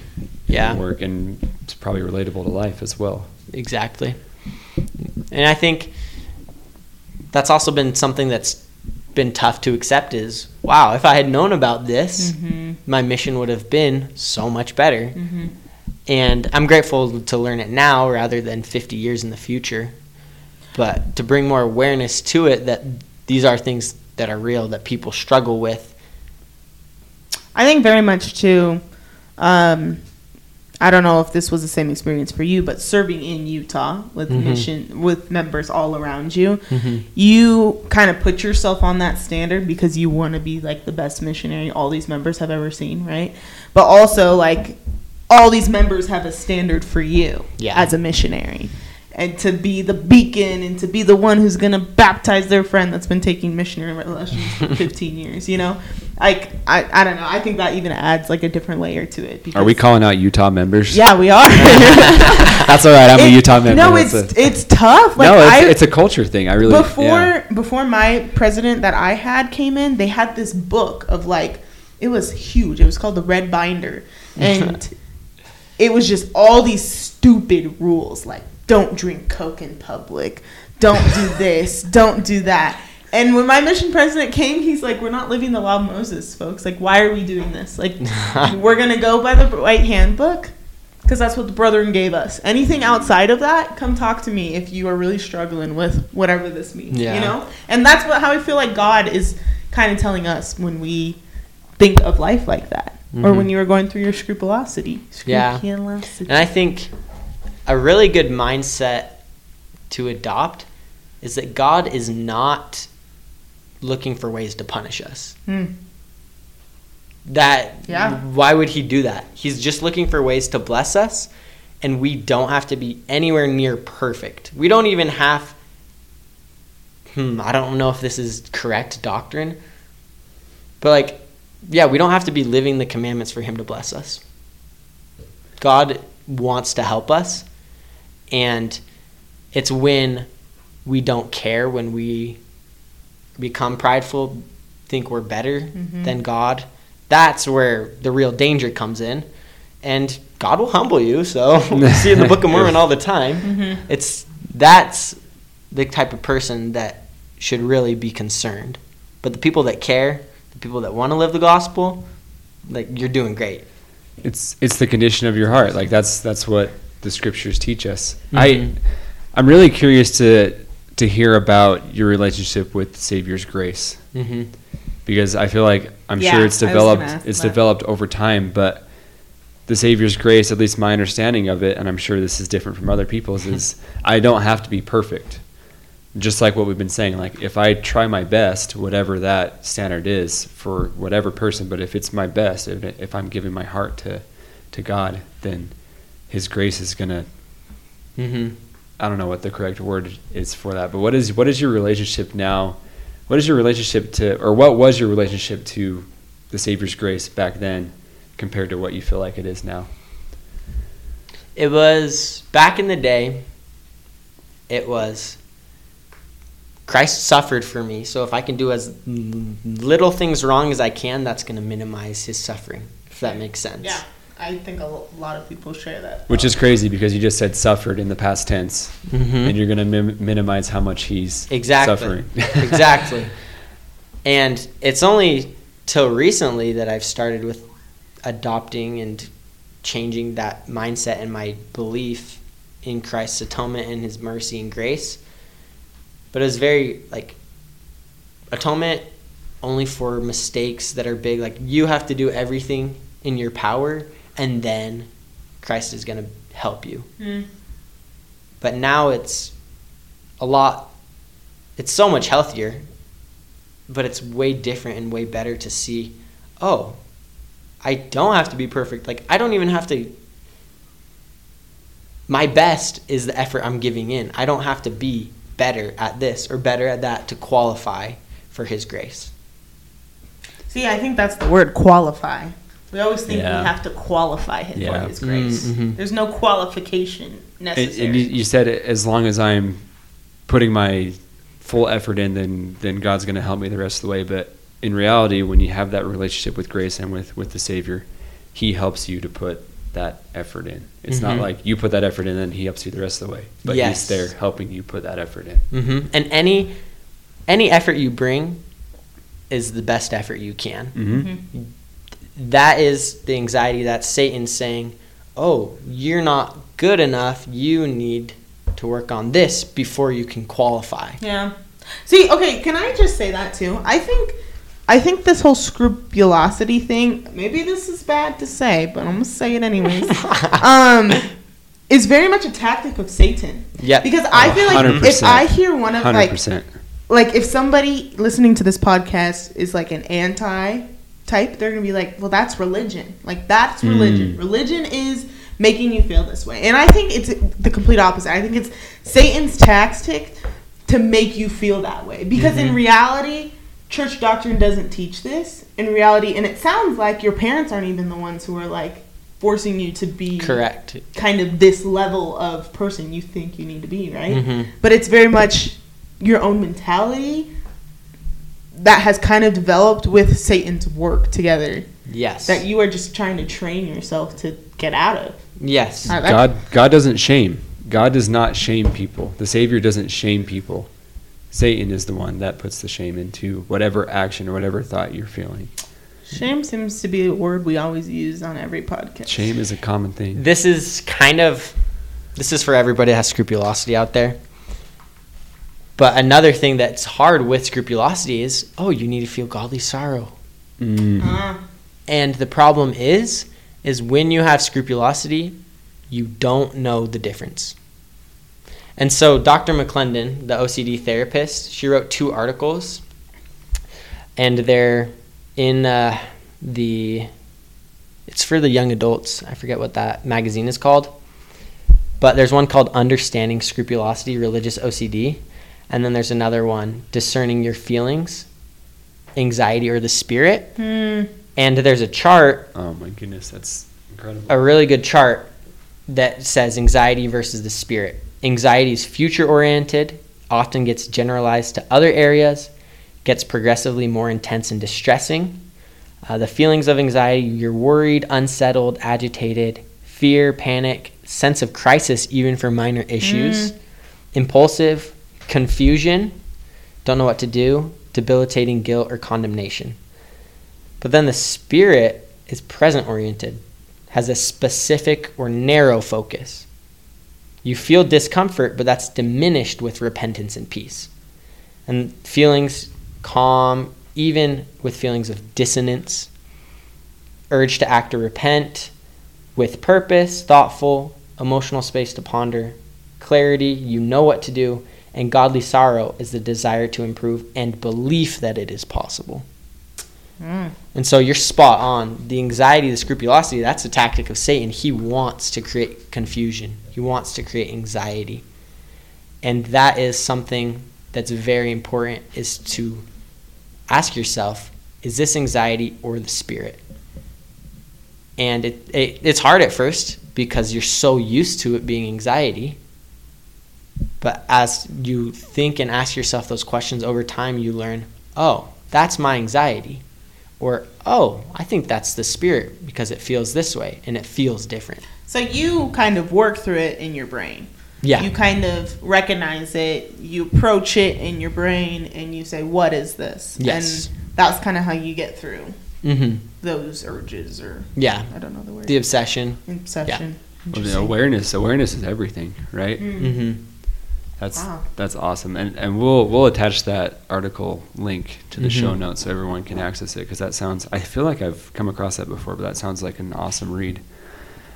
Yeah. in work, and it's probably relatable to life as well. Exactly. And I think that's also been something that's been tough to accept is wow, if I had known about this, Mm-hmm. my mission would have been so much better. Mm-hmm. And I'm grateful to learn it now rather than 50 years in the future. But to bring more awareness to it that these are things that are real that people struggle with. I think very much too. Um, I don't know if this was the same experience for you, but serving in Utah with Mhm. mission with members all around you, you kind of put yourself on that standard because you want to be like the best missionary all these members have ever seen, right? But also like all these members have a standard for you Yeah. as a missionary. And to be the beacon and to be the one who's gonna baptize their friend that's been taking missionary relations for <laughs> 15 years, you know, like I, I don't know. I think that even adds like a different layer to it. Are we calling out Utah members? Yeah, we are. <laughs> That's all right. I'm a Utah member. No, it's a- it's tough. Like no, it's, I, it's a culture thing. I really before yeah. before my president that I had came in, they had this book of like it was huge. It was called the Red Binder, <laughs> and it was just all these stupid rules like don't drink Coke in public, don't do <laughs> this, don't do that. And when my mission president came, he's like, "We're not living the law of Moses, folks. Like, why are we doing this? Like, <laughs> we're gonna go by the white handbook." Because that's what the brethren gave us. Anything outside of that, come talk to me if you are really struggling with whatever this means. Yeah. You know? And that's what how I feel like God is kind of telling us when we think of life like that. Or Mhm. when you were going through your scrupulosity. Yeah. Scrupulosity. And I think a really good mindset to adopt is that God is not looking for ways to punish us. Hmm. That Yeah. why would he do that? He's just looking for ways to bless us and we don't have to be anywhere near perfect. We don't even have hmm, I don't know if this is correct doctrine. But like yeah, we don't have to be living the commandments for him to bless us. God wants to help us and it's when we don't care when we become prideful think we're better Mhm. than god that's where the real danger comes in and god will humble you so <laughs> we see in the book of <laughs> mormon all the time Mhm. it's that's the type of person that should really be concerned but the people that care the people that want to live the gospel like you're doing great it's it's the condition of your heart. Like that's that's what the scriptures teach us. Mhm. I I'm really curious to to hear about your relationship with the Savior's grace mm-hmm. because I feel like I'm Yeah, sure it's I was gonna developed it's that. developed over time, but the Savior's grace, at least my understanding of it, and I'm sure this is different from other people's, is <laughs> I don't have to be perfect. Just like what we've been saying, like if I try my best, whatever that standard is for whatever person, but if it's my best, if, if I'm giving my heart to, to God, then His grace is gonna. Mm-hmm. I don't know what the correct word is for that, but what is what is your relationship now? What is your relationship to, or what was your relationship to the Savior's grace back then, compared to what you feel like it is now? It was back in the day. It was Christ suffered for me, so if I can do as little things wrong as I can, that's going to minimize his suffering. If that makes sense. Yeah, I think a lot of people share that. Which is crazy because you just said suffered in the past tense, Mm-hmm. and you're going to mim- minimize how much he's Exactly. suffering. <laughs> exactly. And it's only till recently that I've started with adopting and changing that mindset and my belief in Christ's atonement and his mercy and grace. But it was very like atonement only for mistakes that are big. Like you have to do everything in your power and then Christ is going to help you. Mm. But now it's a lot it's so much healthier but it's way different and way better to see oh i don't have to be perfect like i don't even have to my best is the effort i'm giving in i don't have to be better at this or better at that to qualify for his grace See, I think that's the word qualify. We always think Yeah. we have to qualify him Yeah. for his grace. Mhm. There's no qualification necessary. and you, you said as long as I'm putting my full effort in, then then God's going to help me the rest of the way. But in reality, when you have that relationship with grace and with with the Savior, He helps you to put that effort in. It's not Mhm. like you put that effort in and He helps you the rest of the way. But Yes. He's there helping you put that effort in. hmm and any any effort you bring is the best effort you can Mm-hmm. That is the anxiety that Satan's saying, "Oh, you're not good enough. You need to work on this before you can qualify." Yeah. See, okay, can I just say that too? I think I think this whole scrupulosity thing, maybe this is bad to say, but I'm gonna say it anyways. <laughs> um is very much a tactic of Satan. Yeah. Because I Oh, feel like if 100%. I hear one of Hundred like like if somebody listening to this podcast is like an anti type, they're gonna be like, well, that's religion. Like that's religion. Mm. Religion is making you feel this way, and I think it's the complete opposite. I think it's Satan's tactic to make you feel that way because in reality. Church doctrine doesn't teach this in reality, and it sounds like your parents aren't even the ones who are like forcing you to be Correct. kind of this level of person you think you need to be, right? Mhm. But it's very much your own mentality that has kind of developed with Satan's work together Yes. that you are just trying to train yourself to get out of. yes. Uh, God God doesn't shame. God does not shame people. The Savior doesn't shame people. Satan is the one that puts the shame into whatever action or whatever thought you're feeling. Shame seems to be a word we always use on every podcast. Shame is a common thing. This is kind of this is for everybody that has scrupulosity out there. But another thing that's hard with scrupulosity is, oh, you need to feel godly sorrow. Mm. Ah, And the problem is, is when you have scrupulosity, you don't know the difference. And so Dr. McClendon, the OCD therapist, she wrote two articles, and they're in uh, the. It's for the young adults. I forget what that magazine is called, but there's one called "Understanding Scrupulosity: Religious OCD," and then there's another one, "Discerning Your Feelings, Anxiety or the Spirit." hmm. And there's a chart, Oh my goodness, that's incredible. a really good chart that says anxiety versus the spirit. Anxiety is future oriented, often gets generalized to other areas, gets progressively more intense and distressing. Uh, the feelings of anxiety you're worried, unsettled, agitated, fear, panic, sense of crisis, even for minor issues, impulsive, confusion, don't know what to do, debilitating guilt or condemnation. But then the spirit is present oriented, has a specific or narrow focus. You feel discomfort, but that's diminished with repentance and peace. And feelings calm, even with feelings of dissonance, urge to act or repent, with purpose, thoughtful, emotional space to ponder, clarity, you know what to do, and godly sorrow is the desire to improve and belief that it is possible. Mm. And so you're spot on. The anxiety, the scrupulosity, that's a tactic of Satan. He wants to create confusion, he wants to create anxiety. And that is something that's very important is to ask yourself, is this anxiety or the spirit? And it, it it's hard at first because you're so used to it being anxiety. But as you think and ask yourself those questions over time, you learn, oh, that's my anxiety or oh i think that's the spirit because it feels this way and it feels different So you kind of work through it in your brain. yeah You kind of recognize it, you approach it in your brain, and you say, "What is this?" Yes. And that's kind of how you get through mm-hmm. those urges, or yeah I don't know the word. the obsession Obsession. Well, the awareness, awareness is everything, right? Mm. mm-hmm. That's Wow. that's awesome, and and we'll we'll attach that article link to the show Mhm. notes so everyone can access it because that sounds. I feel like I've come across that before, but that sounds like an awesome read.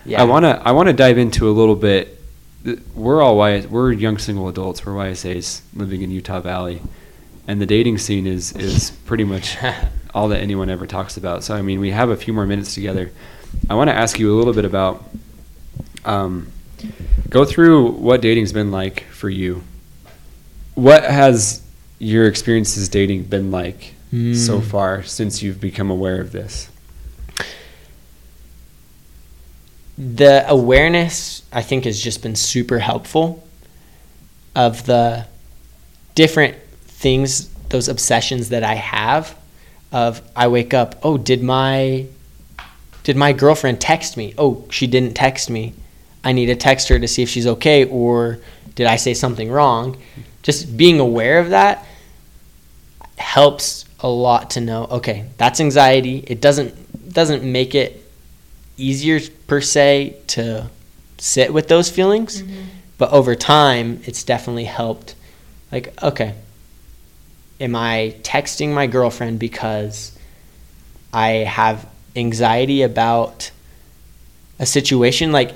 yeah I wanna I wanna dive into a little bit. We're all y, we're young single adults. We're YSAs living in Utah Valley, and the dating scene is is pretty much <laughs> all that anyone ever talks about. So I mean, we have a few more minutes together. I want to ask you a little bit about. Um, go through what dating's been like for you. What has your experiences dating been like so Mm. far since you've become aware of this? the awareness i think has just been super helpful of the different things those obsessions that i have of i wake up oh did my did my girlfriend text me oh she didn't text me i need to text her to see if she's okay or did i say something wrong. Just being aware of that helps a lot to know okay that's anxiety. It doesn't doesn't make it easier per se to sit with those feelings mm-hmm. but over time it's definitely helped. Like okay am i texting my girlfriend because i have anxiety about a situation? Like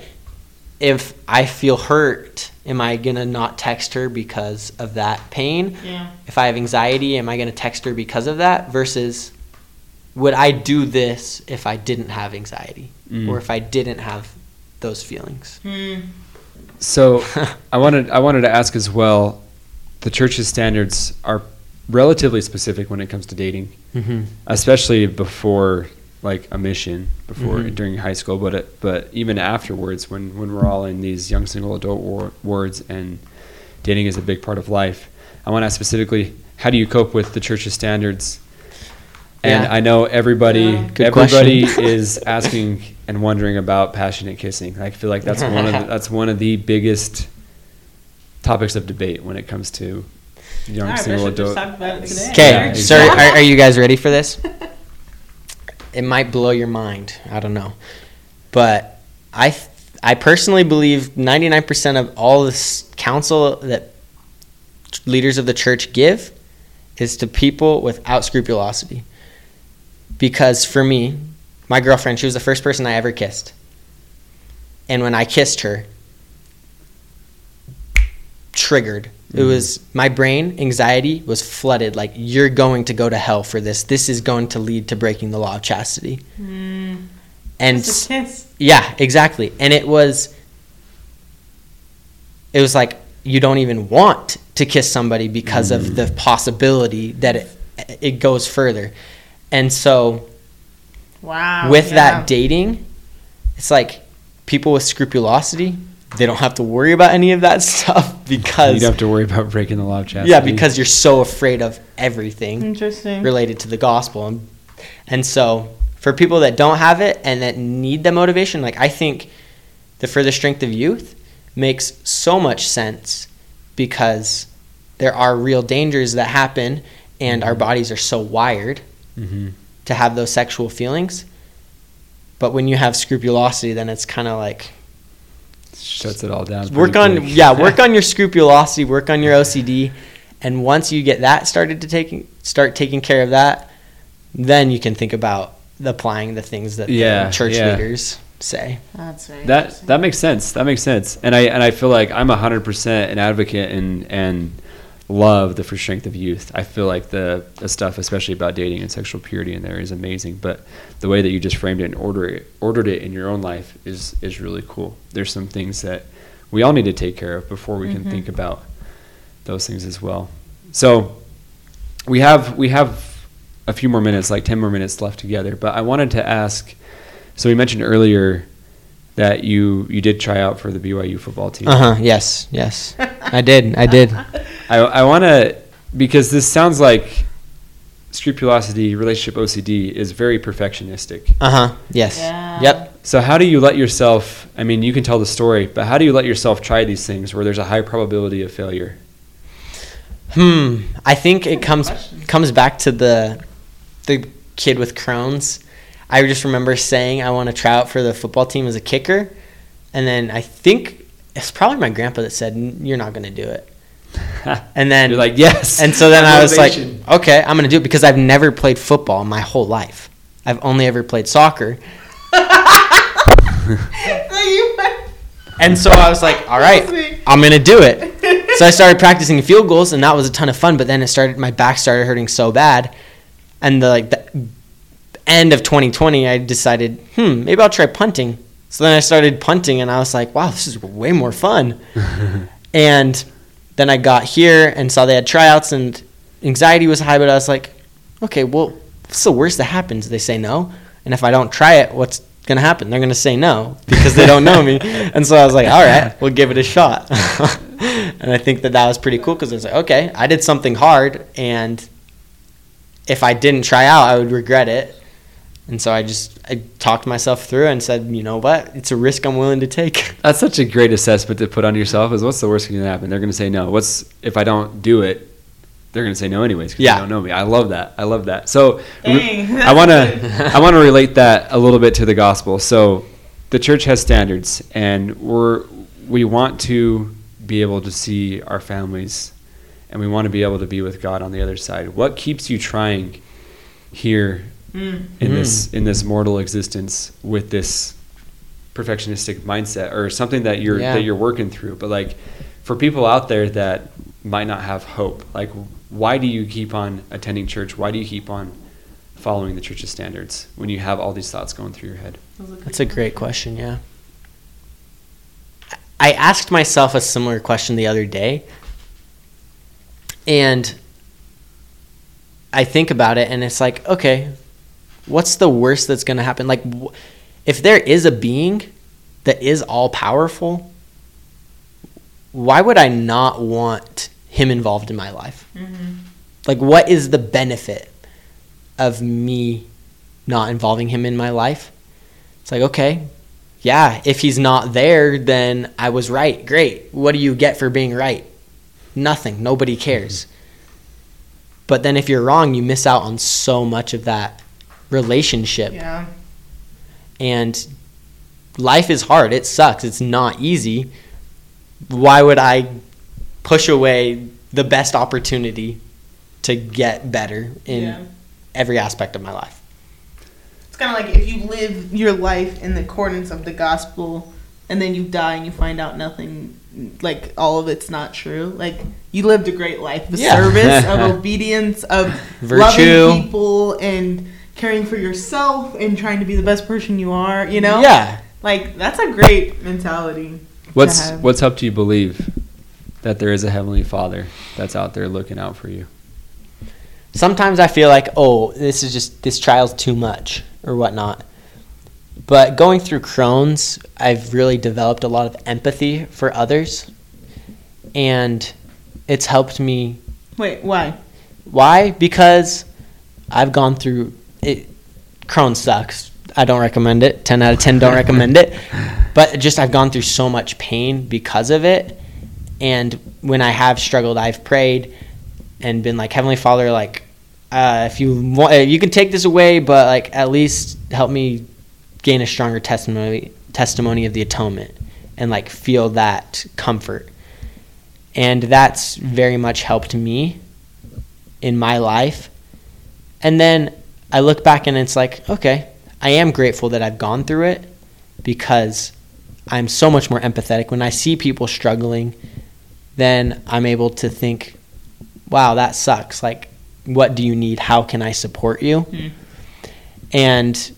if i feel hurt am i going to not text her because of that pain Yeah. if I have anxiety, am I going to text her because of that? Versus, would I do this if I didn't have anxiety Mm. or if I didn't have those feelings? Hmm. So I wanted I wanted to ask as well. The church's standards are relatively specific when it comes to dating, Mm-hmm. especially before like a mission, before Mhm. during high school, but it, but even afterwards, when when we're all in these young single adult war, wards and dating is a big part of life. I want to ask specifically, how do you cope with the church's standards? And Yeah. I know everybody Yeah. Good everybody <laughs> <laughs> is asking and wondering about passionate kissing. I feel like that's one of the, <laughs> that's one of the biggest topics of debate when it comes to young All right, single Bishop, just adult. talk about it today. Okay, Yeah, so are, are you guys ready for this? It might blow your mind. I don't know, but I th- I personally believe 99% of all this counsel that leaders of the church give is to people without scrupulosity. Because for me, my girlfriend, she was the first person I ever kissed. And when I kissed her, triggered. It Mhm. was my brain, anxiety was flooded. Like, you're going to go to hell for this. This is going to lead to breaking the law of chastity. Hmm. And Just a kiss. yeah, exactly. And it was it was like you don't even want to kiss somebody because of the possibility that it it goes further. And so Wow. with yeah. that dating, it's like people with scrupulosity, they don't have to worry about any of that <laughs> stuff because You because don't have to worry about breaking the law of chastity. yeah, because you're so afraid of everything Interesting. related to the gospel. And, and so for people that don't have it and that need the motivation, like I think the for the strength of youth makes so much sense because there are real dangers that happen and our bodies are so wired hmm to have those sexual feelings. But when you have scrupulosity, then it's kind of like shuts it all down. work on quick. yeah, work <laughs> on your scrupulosity, work on your OCD, and once you get that started to taking start taking care of that, then you can think about applying the things that Yeah, the church yeah. leaders say. That's right. That that makes sense. That makes sense. And I and I feel like I'm hundred percent an advocate and and love the for strength of youth. I feel like the, the stuff, especially about dating and sexual purity, in there is amazing. But the way that you just framed it and order it, ordered it in your own life is is really cool. There's some things that we all need to take care of before we can think about those things as well. So we have we have a few more minutes, like ten more minutes left together. But I wanted to ask. So we mentioned earlier that you you did try out for the BYU football team. Uh huh. Yes. Yes. I did. I did. <laughs> I I want to because this sounds like scrupulosity, relationship OCD is very perfectionistic. Uh huh. Yes. Yeah. Yep. So how do you let yourself? I mean, you can tell the story, but how do you let yourself try these things where there's a high probability of failure? Hmm. I think it comes question. comes back to the the kid with Crohn's. I just remember saying I want to try out for the football team as a kicker, and then I think it's probably my grandpa that said you're not going to do it. <laughs> And then You're like, yes. and so then I was like, okay, I'm going to do it because I've never played football my whole life. I've only ever played soccer. <laughs> And so I was like, all right, I'm going to do it. <laughs> So I started practicing field goals and that was a ton of fun, but then it started my back started hurting so bad. And the like the end of 2020, I decided, "Hmm, maybe I'll try punting." So then I started punting and I was like, "Wow, this is way more fun." and then I got here and saw they had tryouts and anxiety was high, but I was like, "Okay, well, what's the worst that happens? They say no, and if I don't try it, what's gonna happen? They're gonna say no because they don't know me." <laughs> And so I was like, "All right, we'll give it a shot." <laughs> and I think that that was pretty cool because I was like, "Okay, I did something hard, and if I didn't try out, I would regret it." And so I just I talked myself through and said, "You know what? It's a risk I'm willing to take." <laughs> That's such a great assessment to put on yourself. Is what's the worst thing that happen? They're going to say no. What's if I don't do it? They're going to say no anyways because Yeah. they don't know me. I love that. I love that. So Dang, <laughs> I want to I want to relate that a little bit to the gospel. So the church has standards, and we're we want to be able to see our families, and we want to be able to be with God on the other side. What keeps you trying here Mm. in this in this mortal existence with this perfectionistic mindset or something that you're Yeah. that you're working through but like for people out there that might not have hope like why do you keep on attending church why do you keep on following the church's standards when you have all these thoughts going through your head That's a great question, yeah. I asked myself a similar question the other day. And I think about it and it's like, okay, what's the worst that's going to happen? Like if there is a being that is all powerful, why would I not want him involved in my life? Mm-hmm. Like what is the benefit of me not involving him in my life? It's like, okay, yeah, if he's not there, then I was right. Great. What do you get for being right? Nothing. Nobody cares. Mm-hmm. But then if you're wrong, you miss out on so much of that relationship. Yeah. And life is hard. It sucks. It's not easy. Why would I push away the best opportunity to get better in Yeah. every aspect of my life? It's kind of like if you live your life in the accordance of the gospel and then you die and you find out nothing, like all of it's not true. Like you lived a great life of Yeah. service, of <laughs> obedience, of Virtue. loving people and caring for yourself and trying to be the best person you are, you know? Yeah. Like that's a great mentality. what's have. what's helped you believe that there is a heavenly father that's out there looking out for you sometimes I feel like, oh, this is just this trial's too much or whatnot. But going through Crohn's, I've really developed a lot of empathy for others, and it's helped me. Wait, why? Why? Because I've gone through it. Crohn's sucks. I don't recommend it. Ten out of ten don't recommend it. But just I've gone through so much pain because of it, and when I have struggled, I've prayed and been like, Heavenly Father, like, uh, if you want, you can take this away, but like at least help me gain a stronger testimony testimony of the atonement and like feel that comfort. And that's very much helped me in my life. And then I look back and it's like, okay, I am grateful that I've gone through it because I'm so much more empathetic. When I see people struggling, then I'm able to think, wow, that sucks. Like, what do you need? How can I support you? Hmm. And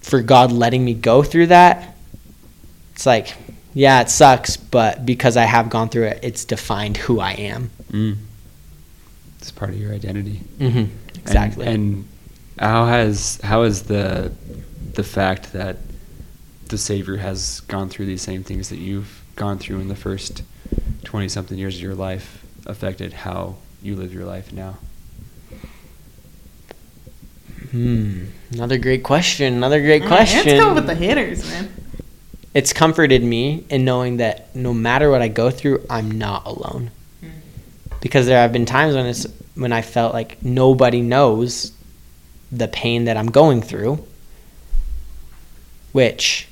for God letting me go through that, it's like, yeah, it sucks, but because I have gone through it, it's defined who I am. Mm. It's part of your identity. Mm-hmm. Exactly. And, and how has how has the the fact that the Savior has gone through these same things that you've gone through in the first twenty something years of your life affected how you live your life now? Hmm. Another great question. Another great question. Let's come with the hitters, man. it's comforted me in knowing that no matter what I go through, I'm not alone. Mm. Because there have been times when it's when I felt like nobody knows the pain that I'm going through, which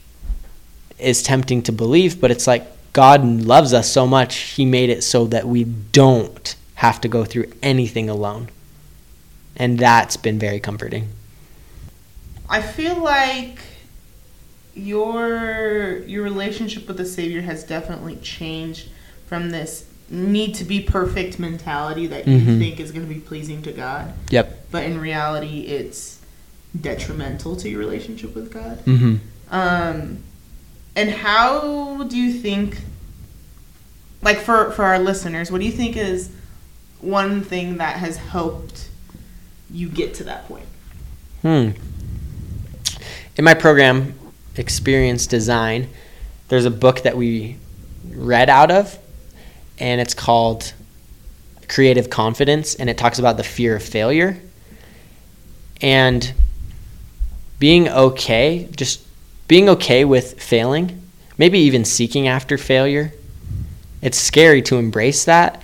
is tempting to believe, but it's like God loves us so much, He made it so that we don't have to go through anything alone. And that's been very comforting. I feel like your your relationship with the Savior has definitely changed from this need to be perfect mentality that you Mhm. think is going to be pleasing to God, Yep. but in reality, it's detrimental to your relationship with God. Mm-hmm. Um, and how do you think, like for for our listeners, what do you think is one thing that has helped you get to that point? Hmm. In my program, Experience Design, there's a book that we read out of, and it's called Creative Confidence, and it talks about the fear of failure. And being okay, just being okay with failing, maybe even seeking after failure. It's scary to embrace that.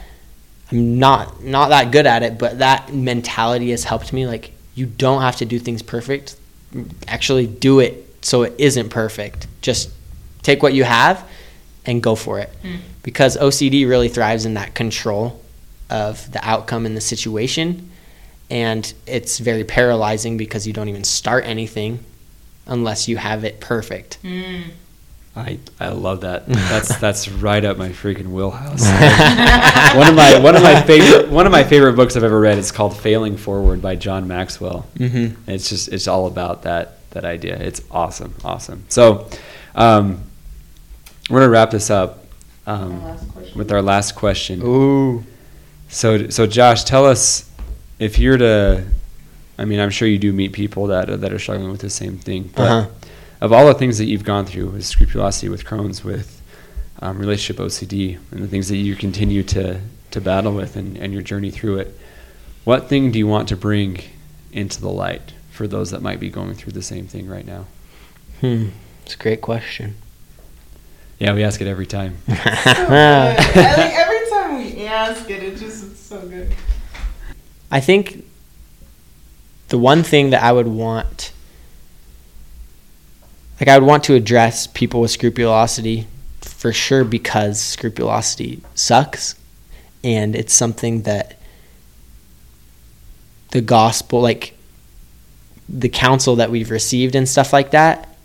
I'm not not that good at it, but that mentality has helped me. Like you don't have to do things perfect. Actually, do it so it isn't perfect. Just take what you have and go for it. Mm. Because OCD really thrives in that control of the outcome in the situation, and it's very paralyzing because you don't even start anything unless you have it perfect. I, I love that. That's <laughs> that's right up my freaking wheelhouse. <laughs> one of my one of my favorite one of my favorite books I've ever read is called Failing Forward by John Maxwell. Mm-hmm. It's just it's all about that that idea. It's awesome, awesome. So, um, we're gonna wrap this up um, Our last question. with our last question. Ooh. So so Josh, tell us if you're to. I mean, I'm sure you do meet people that are, that are struggling with the same thing. But Uh-huh. of all the things that you've gone through with scrupulosity, with Crohn's, with um, relationship OCD, and the things that you continue to to battle with and, and your journey through it, what thing do you want to bring into the light for those that might be going through the same thing right now? Hmm. It's a great question. Yeah, we ask it every time. <laughs> So good. I like every time we ask it, it just it's so good. I think the one thing that I would want, like, I would want to address people with scrupulosity for sure because scrupulosity sucks. And it's something that the gospel, like, the counsel that we've received and stuff like that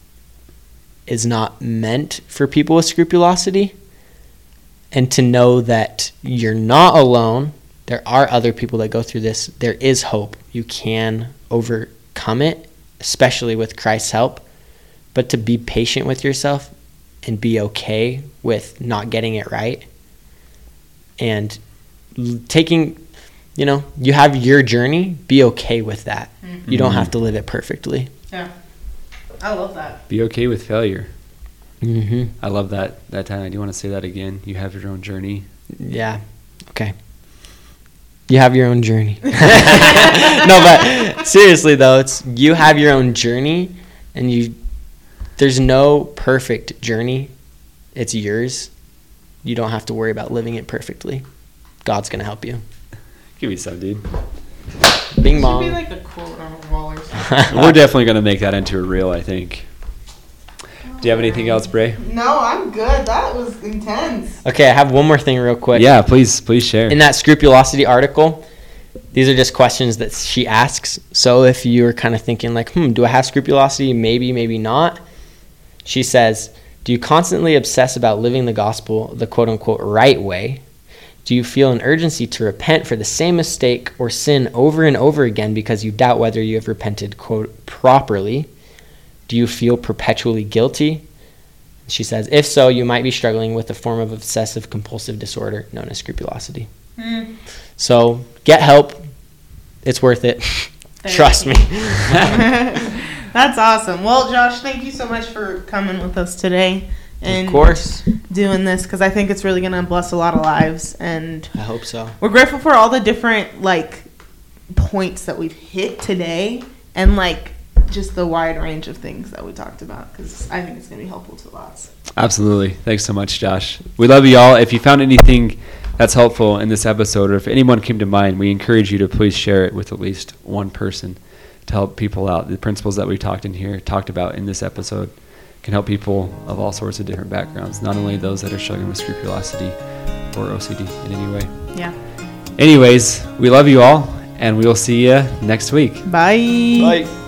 is not meant for people with scrupulosity. And to know that you're not alone, there are other people that go through this. There is hope. You can overcome it, especially with Christ's help. But to be patient with yourself and be okay with not getting it right and taking, you know, you have your journey, be okay with that. You don't Mhm. have to live it perfectly. Yeah, I love that. Be okay with failure. Mm-hmm. I love that that time. I do want to say that again. You have your own journey. Yeah. Okay. You have your own journey. <laughs> <laughs> no, but seriously though, it's you have your own journey and you there's no perfect journey. It's yours. You don't have to worry about living it perfectly. God's going to help you. Give me some, dude. Bing Should be bong. like a quote on a wall or something. <laughs> We're definitely gonna make that into a reel. I think. Do you have anything else, Bray? No, I'm good. That was intense. okay, I have one more thing real quick. Yeah, please, please share. in that scrupulosity article, these are just questions that she asks. So if you're kind of thinking like, hmm, do I have scrupulosity? Maybe, maybe not. She says, Do you constantly obsess about living the gospel the quote unquote right way? Do you feel an urgency to repent for the same mistake or sin over and over again because you doubt whether you have repented, quote, properly? Do you feel perpetually guilty? She says, if so, you might be struggling with a form of obsessive compulsive disorder known as scrupulosity. Mm. So get help. It's worth it. Trust me. <laughs> That's awesome. Well, Josh, thank you so much for coming with us today and of course. doing this because I think it's really going to bless a lot of lives. And I hope so. we're grateful for all the different like points that we've hit today and like just the wide range of things that we talked about because I think it's going to be helpful to lots. Absolutely. Thanks so much, Josh. We love you all. If you found anything that's helpful in this episode, or if anyone came to mind, we encourage you to please share it with at least one person to help people out. The principles that we talked in here, talked about in this episode, can help people of all sorts of different backgrounds, not only those that are struggling with scrupulosity or OCD in any way. Yeah. Anyways, we love you all, and we will see you next week. Bye. Bye.